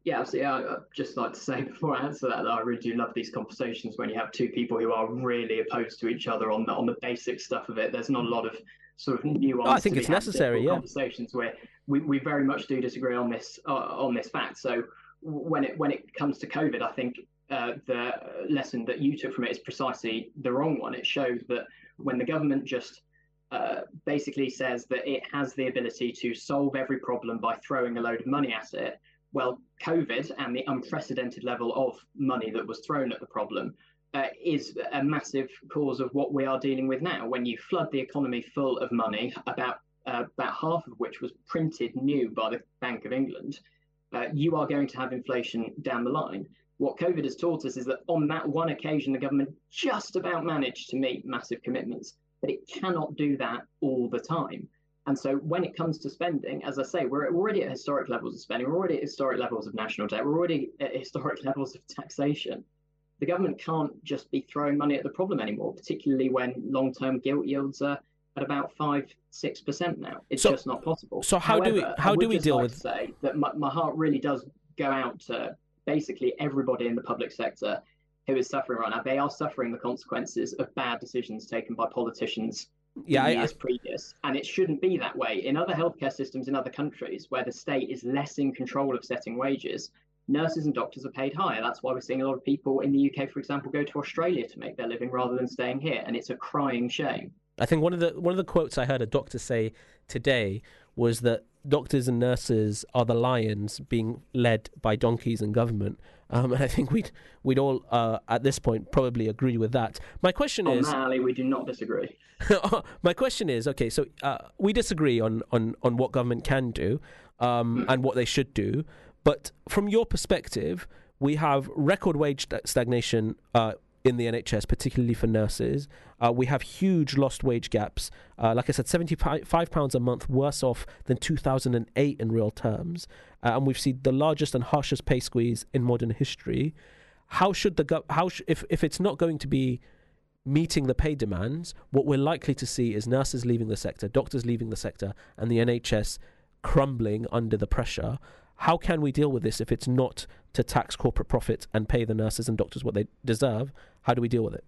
Yeah, absolutely. I- I'd just like to say before I answer that, that I really do love these conversations when you have two people who are really opposed to each other on the on the basic stuff of it. There's not a lot of sort of nuance. Oh, I think it's necessary, yeah. Conversations where we, we very much do disagree on this uh, on this fact. So when it when it comes to COVID, I think uh, the lesson that you took from it is precisely the wrong one. It shows that when the government just uh, basically says that it has the ability to solve every problem by throwing a load of money at it. Well, COVID and the unprecedented level of money that was thrown at the problem uh, is a massive cause of what we are dealing with now. When you flood the economy full of money, about uh, about half of which was printed new by the Bank of England, uh, you are going to have inflation down the line. What COVID has taught us is that on that one occasion, the government just about managed to meet massive commitments, but it cannot do that all the time. And so when it comes to spending, as I say, we're already at historic levels of spending, we're already at historic levels of national debt, we're already at historic levels of taxation. The government can't just be throwing money at the problem anymore, particularly when long term gilt yields are at about five, six percent now. It's So- just not possible. so how do we- However, how do would we deal like with- say that my, my heart really does go out to basically everybody in the public sector who is suffering right now. They are suffering the consequences of bad decisions taken by politicians Yeah, I- years previous, and it shouldn't be that way. In other healthcare systems in other countries where the state is less in control of setting wages, nurses and doctors are paid higher. That's why we're seeing a lot of people in the UK, for example, go to Australia to make their living rather than staying here, and it's a crying shame. I think one of the one of the quotes I heard a doctor say today was that doctors and nurses are the lions being led by donkeys and government. Um, and I think we'd we'd all uh, at this point probably agree with that. My question On is, that, Ali, we do not disagree. my question is, okay, so uh, we disagree on, on, on what government can do um, and what they should do, but from your perspective, we have record wage stagnation uh, in the NHS, particularly for nurses. Uh, we have huge lost wage gaps. Uh, like I said, seventy-five pounds a month worse off than two thousand and eight in real terms, uh, and we've seen the largest and harshest pay squeeze in modern history. How should the gov- how sh- if if it's not going to be meeting the pay demands, what we're likely to see is nurses leaving the sector, doctors leaving the sector, and the NHS crumbling under the pressure. How can we deal with this if it's not to tax corporate profits and pay the nurses and doctors what they deserve? How do we deal with it?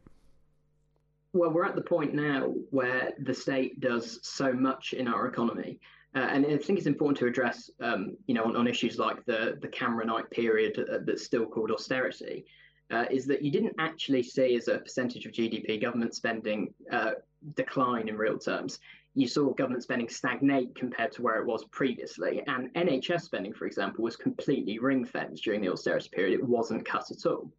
Well, we're at the point now where the state does so much in our economy. Uh, and I think it's important to address, um, you know, on, on issues like the the Cameronite period uh, that's still called austerity, uh, is that you didn't actually see as a percentage of GDP government spending uh, decline in real terms. You saw government spending stagnate compared to where it was previously, and NHS spending, for example, was completely ring fenced during the austerity period. It wasn't cut at all.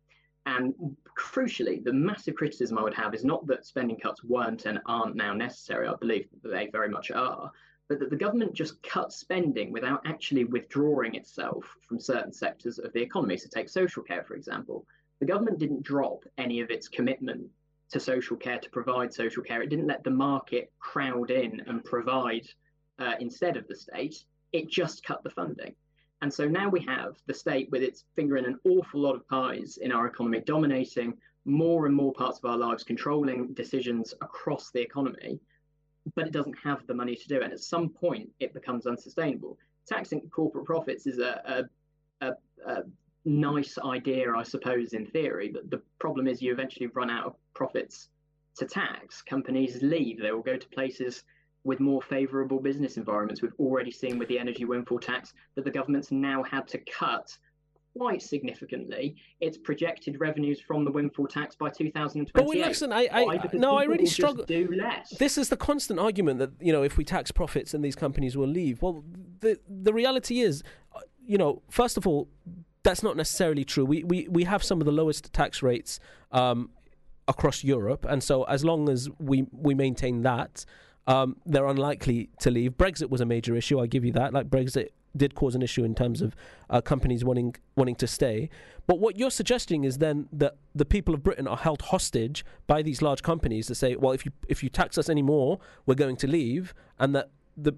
And crucially, the massive criticism I would have is not that spending cuts weren't and aren't now necessary. I believe that they very much are, but that the government just cut spending without actually withdrawing itself from certain sectors of the economy. So, take social care, for example. The government didn't drop any of its commitment to social care to provide social care. It didn't let the market crowd in and provide uh, instead of the state. It just cut the funding. And so now we have the state with its finger in an awful lot of pies in our economy, dominating more and more parts of our lives, controlling decisions across the economy, but it doesn't have the money to do it. And at some point, it becomes unsustainable. Taxing corporate profits is a, a, a, a nice idea, I suppose, in theory, but the problem is you eventually run out of profits to tax. Companies leave, they will go to places with more favourable business environments. We've already seen with the energy windfall tax that the government's now had to cut quite significantly its projected revenues from the windfall tax by 2028. But listen, I, I Why? No, I really struggle. Do less. This is the constant argument that you know if we tax profits and these companies will leave. Well, the the reality is, you know, first of all, that's not necessarily true. We we we have some of the lowest tax rates um, across Europe, and so as long as we we maintain that. Um, they're unlikely to leave. Brexit was a major issue. I give you that. Like Brexit did cause an issue in terms of uh, companies wanting wanting to stay. But what you're suggesting is then that the people of Britain are held hostage by these large companies to say, well, if you if you tax us any more, we're going to leave, and that the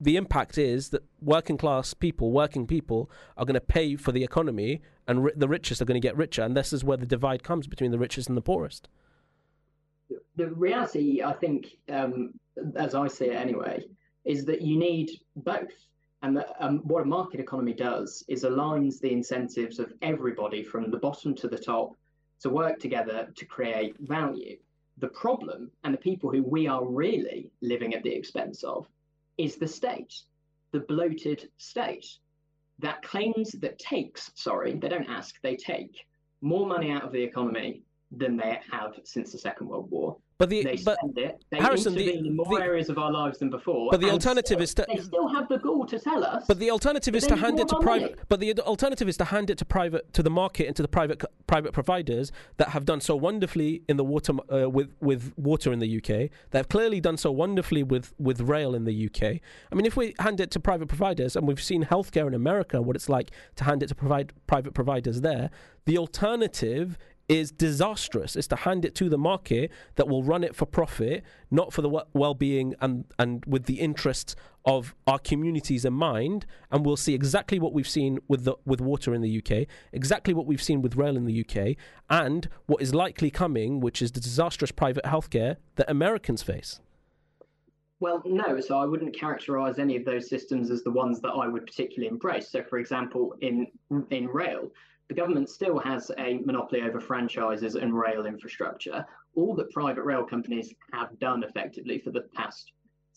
the impact is that working class people, working people, are going to pay for the economy, and ri- the richest are going to get richer, and this is where the divide comes between the richest and the poorest. The reality, I think, um, as I see it anyway, is that you need both. And that, um, what a market economy does is aligns the incentives of everybody from the bottom to the top to work together to create value. The problem, and the people who we are really living at the expense of, is the state, the bloated state. That claims that takes, sorry, they don't ask, they take more money out of the economy than they have since the Second World War. But the they but spend it. They Harrison, the- intervene in more the- areas of our lives than before. But the alternative still- is to- they still have the gall to tell us. But the alternative is to hand it to private. money. But the alternative is to hand it to private, to the market, and to the private private providers that have done so wonderfully in the water uh, with with water in the UK. They've clearly done so wonderfully with with rail in the UK. I mean, if we hand it to private providers, and we've seen healthcare in America, what it's like to hand it to provide private providers there. The alternative is disastrous. It's to hand it to the market that will run it for profit, not for the well-being and and with the interests of our communities in mind. And we'll see exactly what we've seen with the with water in the UK, exactly what we've seen with rail in the UK, and what is likely coming, which is the disastrous private healthcare that Americans face. Well, no. So I wouldn't characterise any of those systems as the ones that I would particularly embrace. So, for example, in in rail, the government still has a monopoly over franchises and rail infrastructure. All that private rail companies have done effectively for the past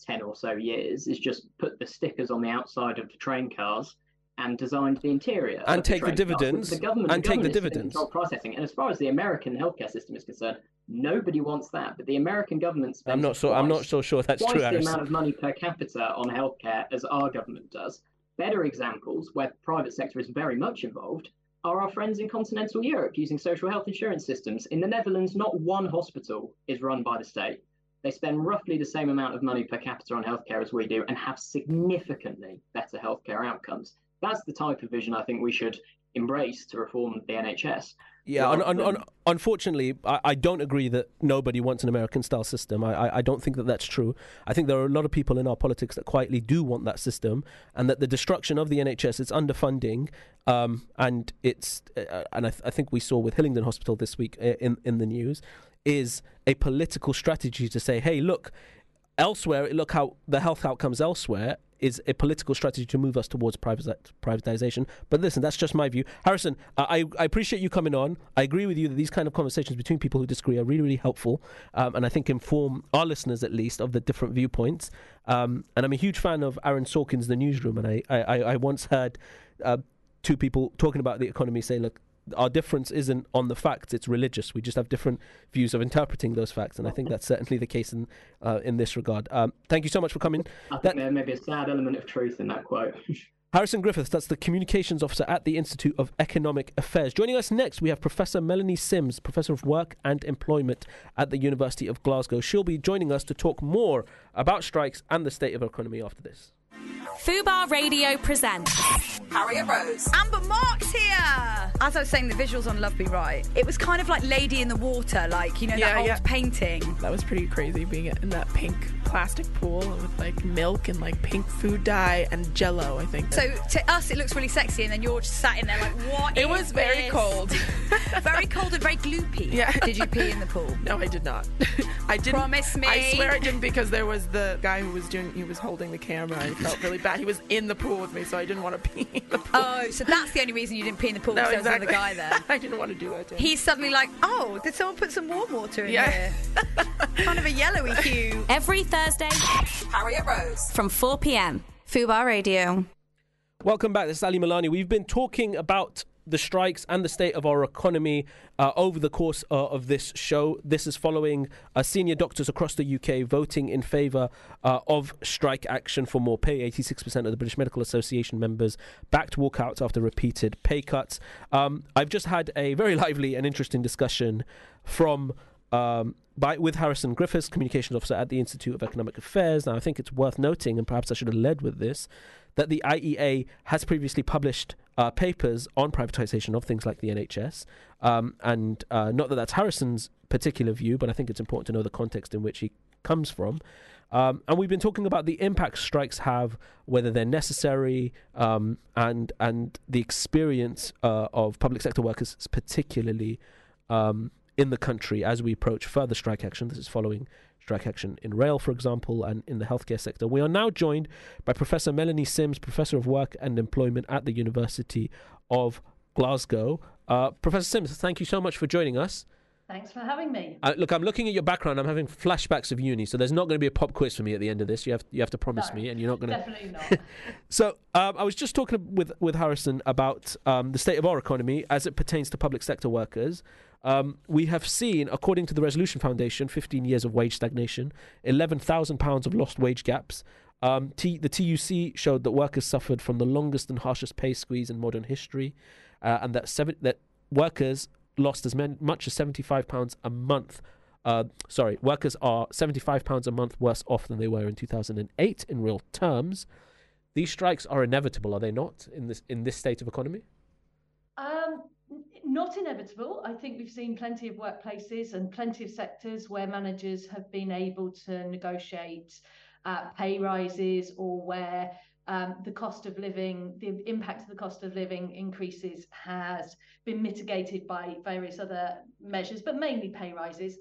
ten or so years is just put the stickers on the outside of the train cars and designed the interior And take the cars. dividends, The government, and the take the government in dividends. processing. And as far as the American healthcare system is concerned, nobody wants that. But the American government spends I'm not so I'm not so sure that's twice true, the Harrison. amount of money per capita on healthcare as our government does. Better examples where the private sector is very much involved are our friends in continental Europe using social health insurance systems. In the Netherlands, not one hospital is run by the state. They spend roughly the same amount of money per capita on healthcare as we do and have significantly better healthcare outcomes. That's the type of vision I think we should embrace to reform the NHS. Yeah, un, un, un, unfortunately, I, I don't agree that nobody wants an American style system. I, I, I don't think that that's true. I think there are a lot of people in our politics that quietly do want that system, and that the destruction of the NHS, it's underfunding, um, and it's, uh, and I, th- I think we saw with Hillingdon Hospital this week uh, in in the news, is a political strategy to say, hey, look, elsewhere, look how the health outcomes elsewhere is a political strategy to move us towards privatization. But listen, that's just my view. Harrison, I, I appreciate you coming on. I agree with you that these kind of conversations between people who disagree are really, really helpful, um, and I think inform our listeners at least of the different viewpoints. Um, and I'm a huge fan of Aaron Sorkin's The Newsroom, and I, I, I once heard uh, two people talking about the economy say, look, our difference isn't on the facts; it's religious. We just have different views of interpreting those facts, and I think that's certainly the case in uh, in this regard. Um, thank you so much for coming. I think there may be a sad element of truth in that quote. Harrison Griffiths, that's the Communications Officer at the Institute of Economic Affairs. Joining us next, we have Professor Melanie Simms, Professor of Work and Employment at the University of Glasgow. She'll be joining us to talk more about strikes and the state of our economy after this. Fubar Radio presents Harriet Rose. Amber Mark's here! As I was saying, the visuals on Love Me Right, it was kind of like Lady in the Water, like, you know, that old painting. That was pretty crazy being in that pink plastic pool with like milk and like pink food dye and jello, I think. So to us, it looks really sexy, and then you're just sat in there like, what? It is was very this? cold. very cold and very gloopy. Yeah. Did you pee in the pool? No, I did not. I didn't. Promise me. I swear I didn't because there was the guy who was doing. He was holding the camera. I felt really bad. He was in the pool with me, so I didn't want to pee in the pool. Oh, so that's the only reason you didn't pee in the pool No, because there was another guy there. I didn't want to do that. to. He's suddenly like, oh, did someone put some warm water in Yeah. here? kind of a yellowy hue. every Thursday Harriet Rose. from 4 p.m. Fubar Radio. Welcome back. This is Ali Milani. We've been talking about the strikes and the state of our economy uh, over the course uh, of this show. This is following uh, senior doctors across the UK voting in favour uh, of strike action for more pay. 86% of the British Medical Association members backed walkouts after repeated pay cuts. Um, I've just had a very lively and interesting discussion from. Um, by, with Harrison Griffiths, Communications Officer at the Institute of Economic Affairs. Now, I think it's worth noting, and perhaps I should have led with this, that the IEA has previously published uh, papers on privatization of things like the NHS. Um, and uh, not that that's Harrison's particular view, but I think it's important to know the context in which he comes from. Um, and we've been talking about the impact strikes have, whether they're necessary, um, and and the experience uh, of public sector workers, is particularly um, in the country, as we approach further strike action. This is following strike action in rail, for example, and in the healthcare sector. We are now joined by Professor Melanie Simms, Professor of Work and Employment at the University of Glasgow. Uh, Professor Simms, thank you so much for joining us. Thanks for having me. Uh, look, I'm looking at your background. I'm having flashbacks of uni, so there's not going to be a pop quiz for me at the end of this. You have you have to promise No, me, and you're not going to. Definitely not. So um, I was just talking with with Harrison about um, the state of our economy as it pertains to public sector workers. Um, we have seen, according to the Resolution Foundation, 15 years of wage stagnation, 11,000 pounds of lost wage gaps. Um, T- the TUC showed that workers suffered from the longest and harshest pay squeeze in modern history, uh, and that seven- that workers lost as men- much as 75 pounds a month. Uh, sorry, workers are 75 pounds a month worse off than they were in 2008 in real terms. These strikes are inevitable, are they not, in this in this state of economy? Um, not inevitable. I think we've seen plenty of workplaces and plenty of sectors where managers have been able to negotiate uh, pay rises or where um, the cost of living, the impact of the cost of living increases has been mitigated by various other measures, but mainly pay rises.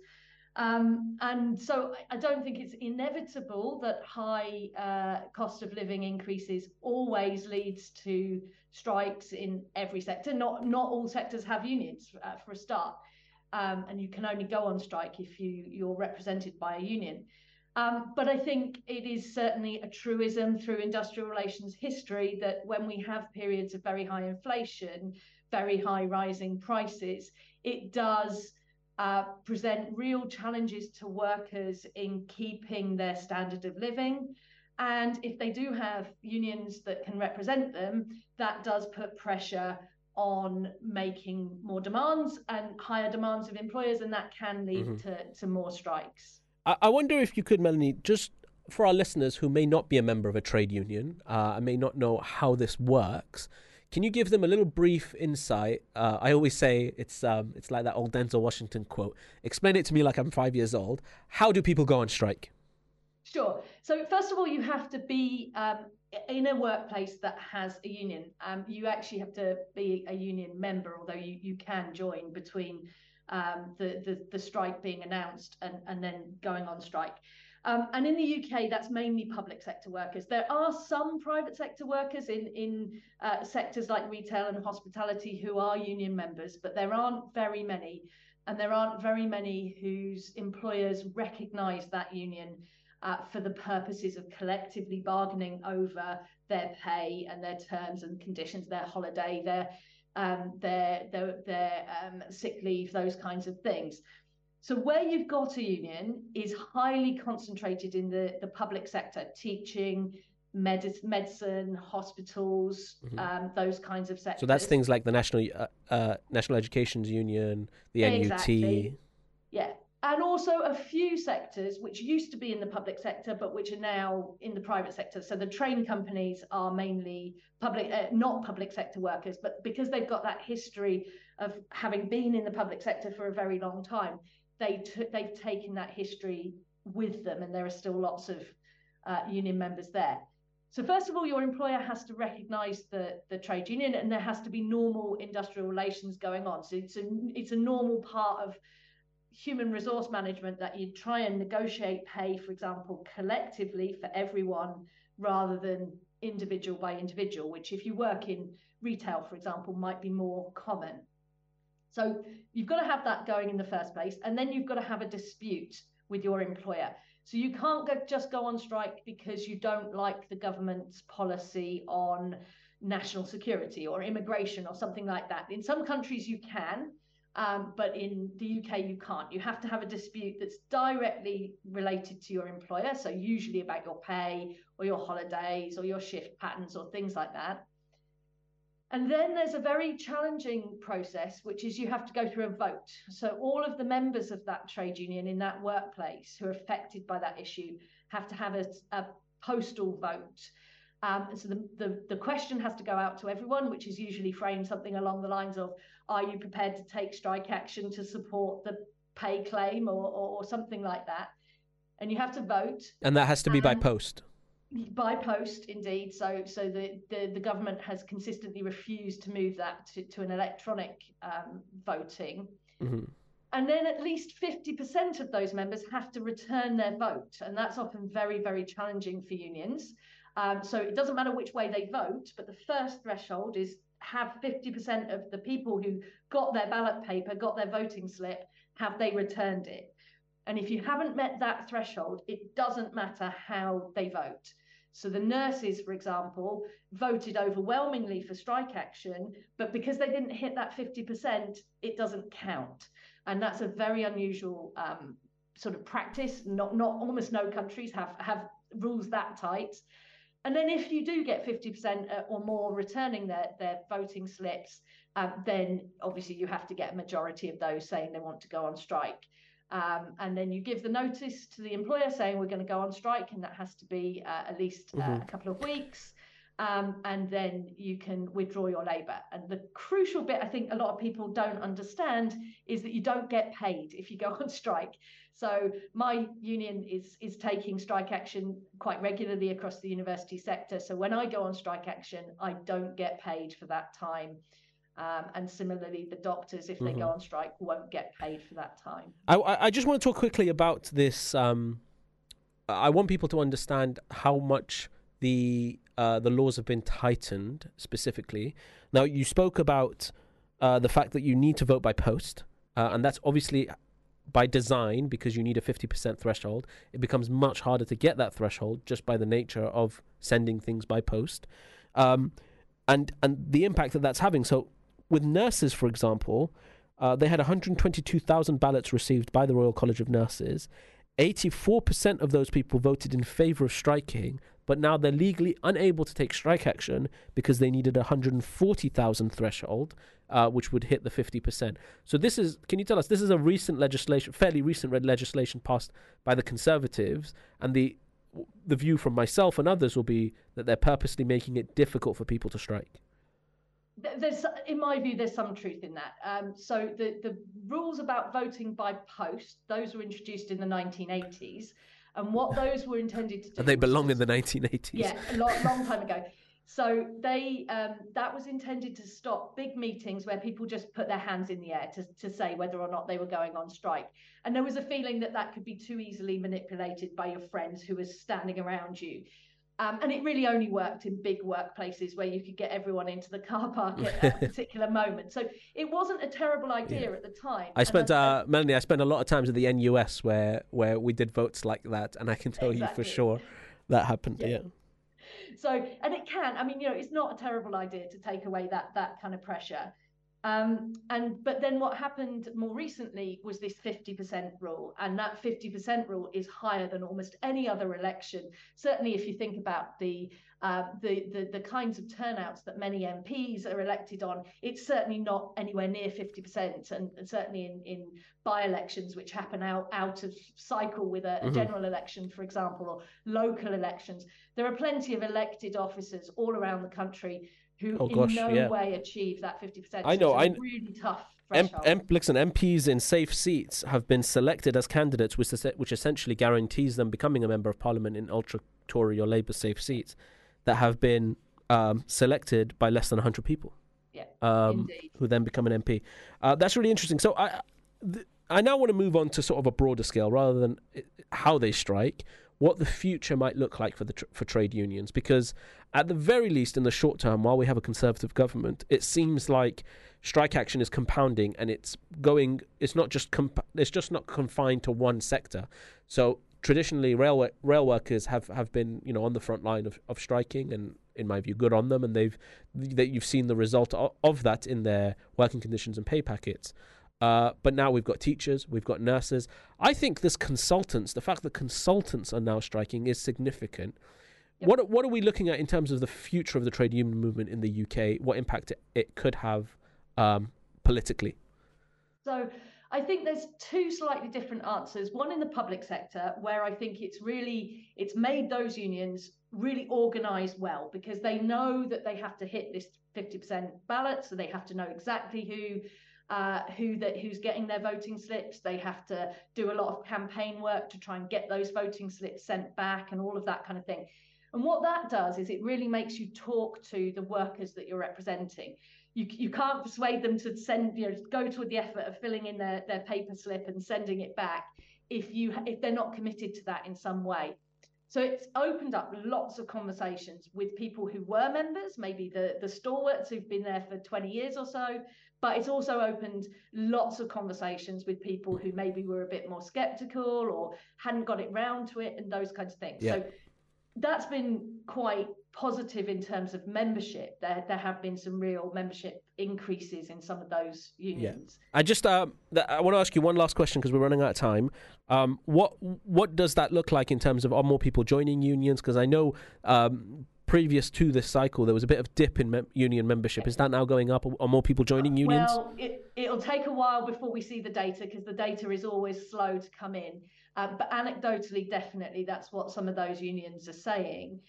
Um, and so I- don't think it's inevitable that high uh, cost of living increases always leads to strikes in every sector. Not not all sectors have unions uh, for a start, um, and you can only go on strike if you you're represented by a union. Um, but I think it is certainly a truism through industrial relations history that when we have periods of very high inflation, very high rising prices, it does uh, present real challenges to workers in keeping their standard of living. And if they do have unions that can represent them, that does put pressure on making more demands and higher demands of employers, and that can lead Mhm. to, to more strikes. I, I wonder if you could, Melanie, just for our listeners who may not be a member of a trade union uh, and may not know how this works, can you give them a little brief insight? Uh, I always say it's um, it's like that old Denzel Washington quote. Explain it to me like I'm five years old. How do people go on strike? Sure. So first of all, you have to be um, in a workplace that has a union. Um, you actually have to be a union member, although you, you can join between um, the, the the strike being announced and, and then going on strike. Um, and in the UK, that's mainly public sector workers. There are some private sector workers in in uh, sectors like retail and hospitality who are union members, but there aren't very many, and there aren't very many whose employers recognise that union uh, for the purposes of collectively bargaining over their pay and their terms and conditions, their holiday, their um, their their, their um, sick leave, those kinds of things. So where you've got a union is highly concentrated in the, the public sector, teaching, medis- medicine, hospitals, Mhm. um, those kinds of sectors. So that's things like the National uh, uh, National Education's Union, the NUT. Yeah. And also a few sectors which used to be in the public sector, but which are now in the private sector. So the train companies are mainly public, uh, not public sector workers, but because they've got that history of having been in the public sector for a very long time, they t- they've taken that history with them, and there are still lots of uh, union members there. So first of all, your employer has to recognise the, the trade union, and there has to be normal industrial relations going on. So it's a it's a normal part of human resource management that you try and negotiate pay, for example, collectively for everyone rather than individual by individual, which if you work in retail, for example, might be more common. So you've got to have that going in the first place, and then you've got to have a dispute with your employer. So you can't go, just go on strike because you don't like the government's policy on national security or immigration or something like that. In some countries you can, um, but in the UK you can't. You have to have a dispute that's directly related to your employer, so usually about your pay or your holidays or your shift patterns or things like that. And then there's a very challenging process, which is you have to go through a vote. So all of the members of that trade union in that workplace who are affected by that issue have to have a, a postal vote. Um, and so the, the, the question has to go out to everyone, which is usually framed something along the lines of, are you prepared to take strike action to support the pay claim or, or, or something like that? And you have to vote. And that has to be by post. By post, indeed. So, so the, the, the government has consistently refused to move that to, to an electronic um, voting. Mhm. And then at least 50% of those members have to return their vote. And that's often very, very challenging for unions. Um, so it doesn't matter which way they vote, but the first threshold is have 50% of the people who got their ballot paper, got their voting slip, have they returned it? And if you haven't met that threshold, it doesn't matter how they vote. So the nurses, for example, voted overwhelmingly for strike action, but because they didn't hit that 50%, it doesn't count. And that's a very unusual um, sort of practice. Not, not almost no countries have, have rules that tight. And then if you do get 50% or more returning their, their voting slips, um, then obviously you have to get a majority of those saying they want to go on strike. Um, and then you give the notice to the employer saying we're going to go on strike, and that has to be uh, at least uh, Mhm. a couple of weeks. Um, and then you can withdraw your labour. And the crucial bit I think a lot of people don't understand is that you don't get paid if you go on strike. So my union is is taking strike action quite regularly across the university sector. So when I go on strike action, I don't get paid for that time. Um, and similarly, the doctors, if they go Mhm. on strike, won't get paid for that time. I, I I just want to talk quickly about this. Um, I want people to understand how much the uh, the laws have been tightened specifically. Now, you spoke about uh, the fact that you need to vote by post, uh, and that's obviously by design because you need a 50% threshold. It becomes much harder to get that threshold just by the nature of sending things by post. Um, and and the impact that that's having. So, with nurses, for example, uh, they had 122,000 ballots received by the Royal College of Nurses. 84% of those people voted in favour of striking, but now they're legally unable to take strike action because they needed a 140,000 threshold, uh, which would hit the 50%. So this is, can you tell us, this is a recent legislation, fairly recent red legislation passed by the Conservatives, and the the view from myself and others will be that they're purposely making it difficult for people to strike. Th- There's, in my view, there's some truth in that. Um, so the, the rules about voting by post, those were introduced in the 1980s. And what those were intended to do And they was belong in the 1980s. Yeah, a long, long time ago. So they um, that was intended to stop big meetings where people just put their hands in the air to, to say whether or not they were going on strike. And there was a feeling that that could be too easily manipulated by your friends who were standing around you. Um, and it really only worked in big workplaces where you could get everyone into the car park at a particular moment. So it wasn't a terrible idea at the time. I spent, uh, Melanie, I spent a lot of times at the NUS where, where we did votes like that, and I can tell you for sure that happened. Yeah. Yeah. so and it can i mean you know it's not a terrible idea to take away that that kind of pressure um, and but then what happened more recently was this 50% rule and that 50% rule is higher than almost any other election certainly if you think about the uh, the, the the kinds of turnouts that many MPs are elected on, it's certainly not anywhere near 50%, and, and certainly in, in by-elections which happen out out of cycle with a, a Mhm. general election, for example, or local elections, there are plenty of elected officers all around the country who Oh, gosh, in no yeah. way achieve that 50%. I know, I- really tough M- M- listen, MPs in safe seats have been selected as candidates, which, es- which essentially guarantees them becoming a member of parliament in ultra Tory or Labour safe seats that have been um, selected by less than 100 people. Yeah, um, who then become an MP. Uh, that's really interesting. So I, th- I now want to move on to sort of a broader scale, rather than uh, how they strike, what the future might look like for the tr- for trade unions. Because at the very least, in the short term, while we have a conservative government, it seems like strike action is compounding and it's going. It's not just comp- it's just not confined to one sector. So traditionally, rail rail workers have, have been you know on the front line of, of striking and in my view, good on them, and they've that you've seen the result of, of that in their working conditions and pay packets. Uh, but now we've got teachers, we've got nurses. I think this consultants, the fact that consultants are now striking, is significant. What what are we looking at in terms of the future of the trade union movement in the UK? What impact it, it could have um, politically? So I think there's two slightly different answers. One in the public sector, where I think it's really it's made those unions really organized well because they know that they have to hit this 50% ballot, so they have to know exactly who uh, who that who's getting their voting slips. They have to do a lot of campaign work to try and get those voting slips sent back and all of that kind of thing. And what that does is it really makes you talk to the workers that you're representing. You, you can't persuade them to send you know go to the effort of filling in their, their paper slip and sending it back if you if they're not committed to that in some way. So it's opened up lots of conversations with people who were members, maybe the, the stalwarts who've been there for 20 years or so, but it's also opened lots of conversations with people who maybe were a bit more skeptical or hadn't got it round to it and those kinds of things. Yeah. So that's been quite positive in terms of membership. There, there have been some real membership increases in some of those unions. I just uh, th- I want to ask you one last question because we're running out of time. Um, what what does that look like in terms of are more people joining unions? Because I know um, previous to this cycle there was a bit of dip in mem- union membership. Is that now going up? Are more people joining unions? Well, it, it'll take a while before we see the data because the data is always slow to come in. Uh, but anecdotally, definitely, that's what some of those unions are saying.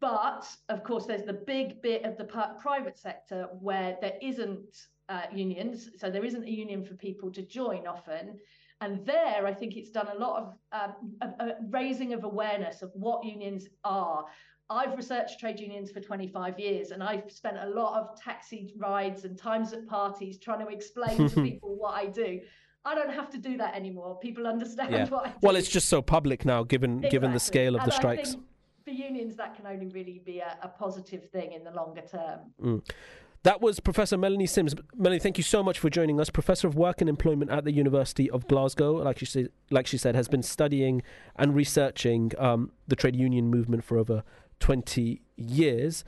But of course, there's the big bit of the private sector where there isn't uh, unions, so there isn't a union for people to join often. And there, I think it's done a lot of um, a, a raising of awareness of what unions are. I've researched trade unions for 25 years and I've spent a lot of taxi rides and times at parties trying to explain to people what I do. I don't have to do that anymore. People understand yeah. what I do. Well, it's just so public now, given given the scale of And the strikes. for unions, that can only really be a, a positive thing in the longer term. Mm. That was Professor Melanie Simms. Melanie, thank you so much for joining us. Professor of Work and Employment at the University of Glasgow, like she said, like she said, has been studying and researching um, the trade union movement for over 20 years.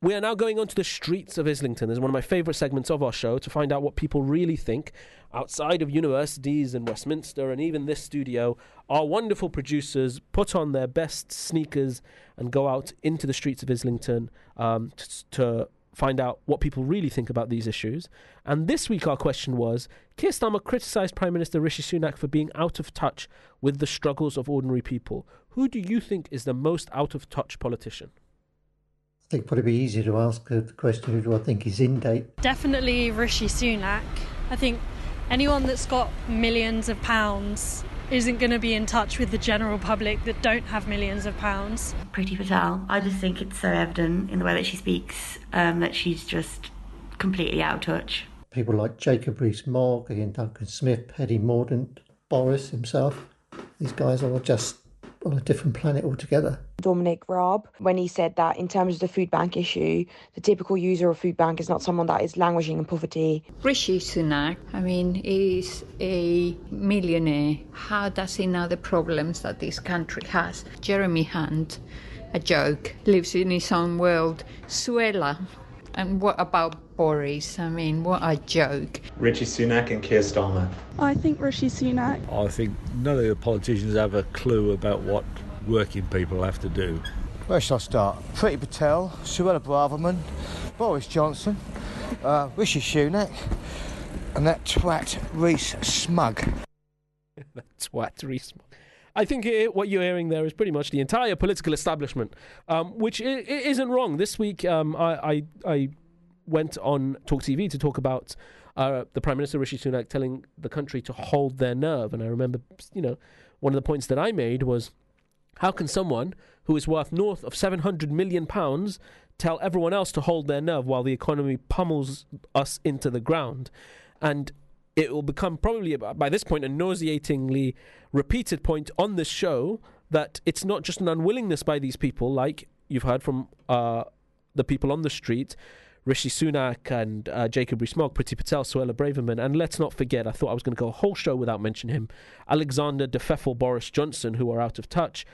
We are now going onto the streets of Islington. This is one of my favourite segments of our show to find out what people really think outside of universities and Westminster and even this studio. Our wonderful producers put on their best sneakers and go out into the streets of Islington um, to, to find out what people really think about these issues. And this week, our question was Keir Starmer criticised Prime Minister Rishi Sunak for being out of touch with the struggles of ordinary people. Who do you think is the most out of touch politician? I think it'd probably be easier to ask the question who do I think is in date. Definitely Rishi Sunak. I think anyone that's got millions of pounds isn't going to be in touch with the general public that don't have millions of pounds. Priti Patel. I just think it's so evident in the way that she speaks um, that she's just completely out of touch. People like Jacob Rees-Mogg, Iain Duncan Smith, Paddy Mordaunt, Boris himself. These guys are all just on a different planet altogether. Dominic Raab when he said that in terms of the food bank issue, the typical user of food bank is not someone that is languishing in poverty. Rishi Sunak, I mean, is a millionaire. How does he know the problems that this country has? Jeremy Hunt, a joke, lives in his own world. Suella, and what about Boris? I mean, what a joke. Richie Sunak and Keir Starmer. I think Rishi Sunak. I think none of the politicians have a clue about what working people have to do. Where shall I start? Priti Patel, Suella Braverman, Boris Johnson, uh, Rishi Sunak, and that twat Reese Smug. That's what Rees. I think it, what you're hearing there is pretty much the entire political establishment, um, which isn't wrong. This week, um, I, I I went on Talk TV to talk about uh, the Prime Minister Rishi Sunak telling the country to hold their nerve, and I remember, you know, one of the points that I made was, how can someone who is worth north of 700 million pounds tell everyone else to hold their nerve while the economy pummels us into the ground? And it will become probably by this point a nauseatingly repeated point on this show that it's not just an unwillingness by these people, like you've heard from uh, the people on the street, Rishi Sunak and uh, Jacob Rees-Mogg, Priti Patel, Suella Braverman, and let's not forget, I thought I was going to go a whole show without mentioning him, Alexander De Boris Johnson, who are out of touch.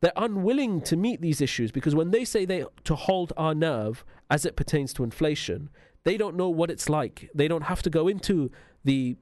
They're unwilling to meet these issues because when they say they to hold our nerve as it pertains to inflation, they don't know what it's like. They don't have to go into the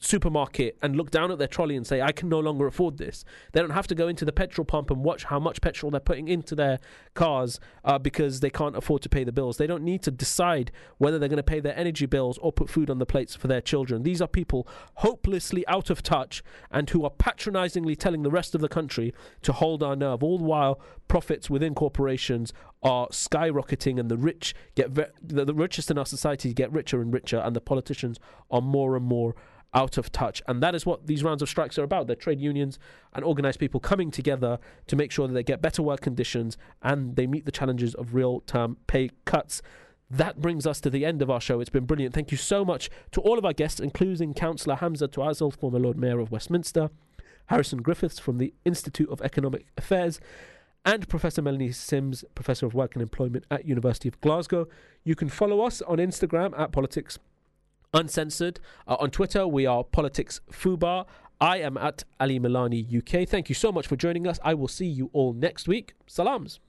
supermarket and look down at their trolley and say, I can no longer afford this. They don't have to go into the petrol pump and watch how much petrol they're putting into their cars uh, because they can't afford to pay the bills. They don't need to decide whether they're going to pay their energy bills or put food on the plates for their children. These are people hopelessly out of touch and who are patronizingly telling the rest of the country to hold our nerve, all the while profits within corporations are skyrocketing and the rich get ve- the, the richest in our society get richer and richer and the politicians are more and more out of touch. And that is what these rounds of strikes are about. They're trade unions and organized people coming together to make sure that they get better work conditions and they meet the challenges of real term pay cuts. That brings us to the end of our show. It's been brilliant. Thank you so much to all of our guests, including Councillor Hamza Taouzzale, former Lord Mayor of Westminster, Harrison Griffiths from the Institute of Economic Affairs, and Professor Melanie Simms, Professor of Work and Employment at University of Glasgow. You can follow us on Instagram at Politics Uncensored. Uh, on Twitter, we are Politics Fubar. I am at Ali Milani UK. Thank you so much for joining us. I will see you all next week. Salams.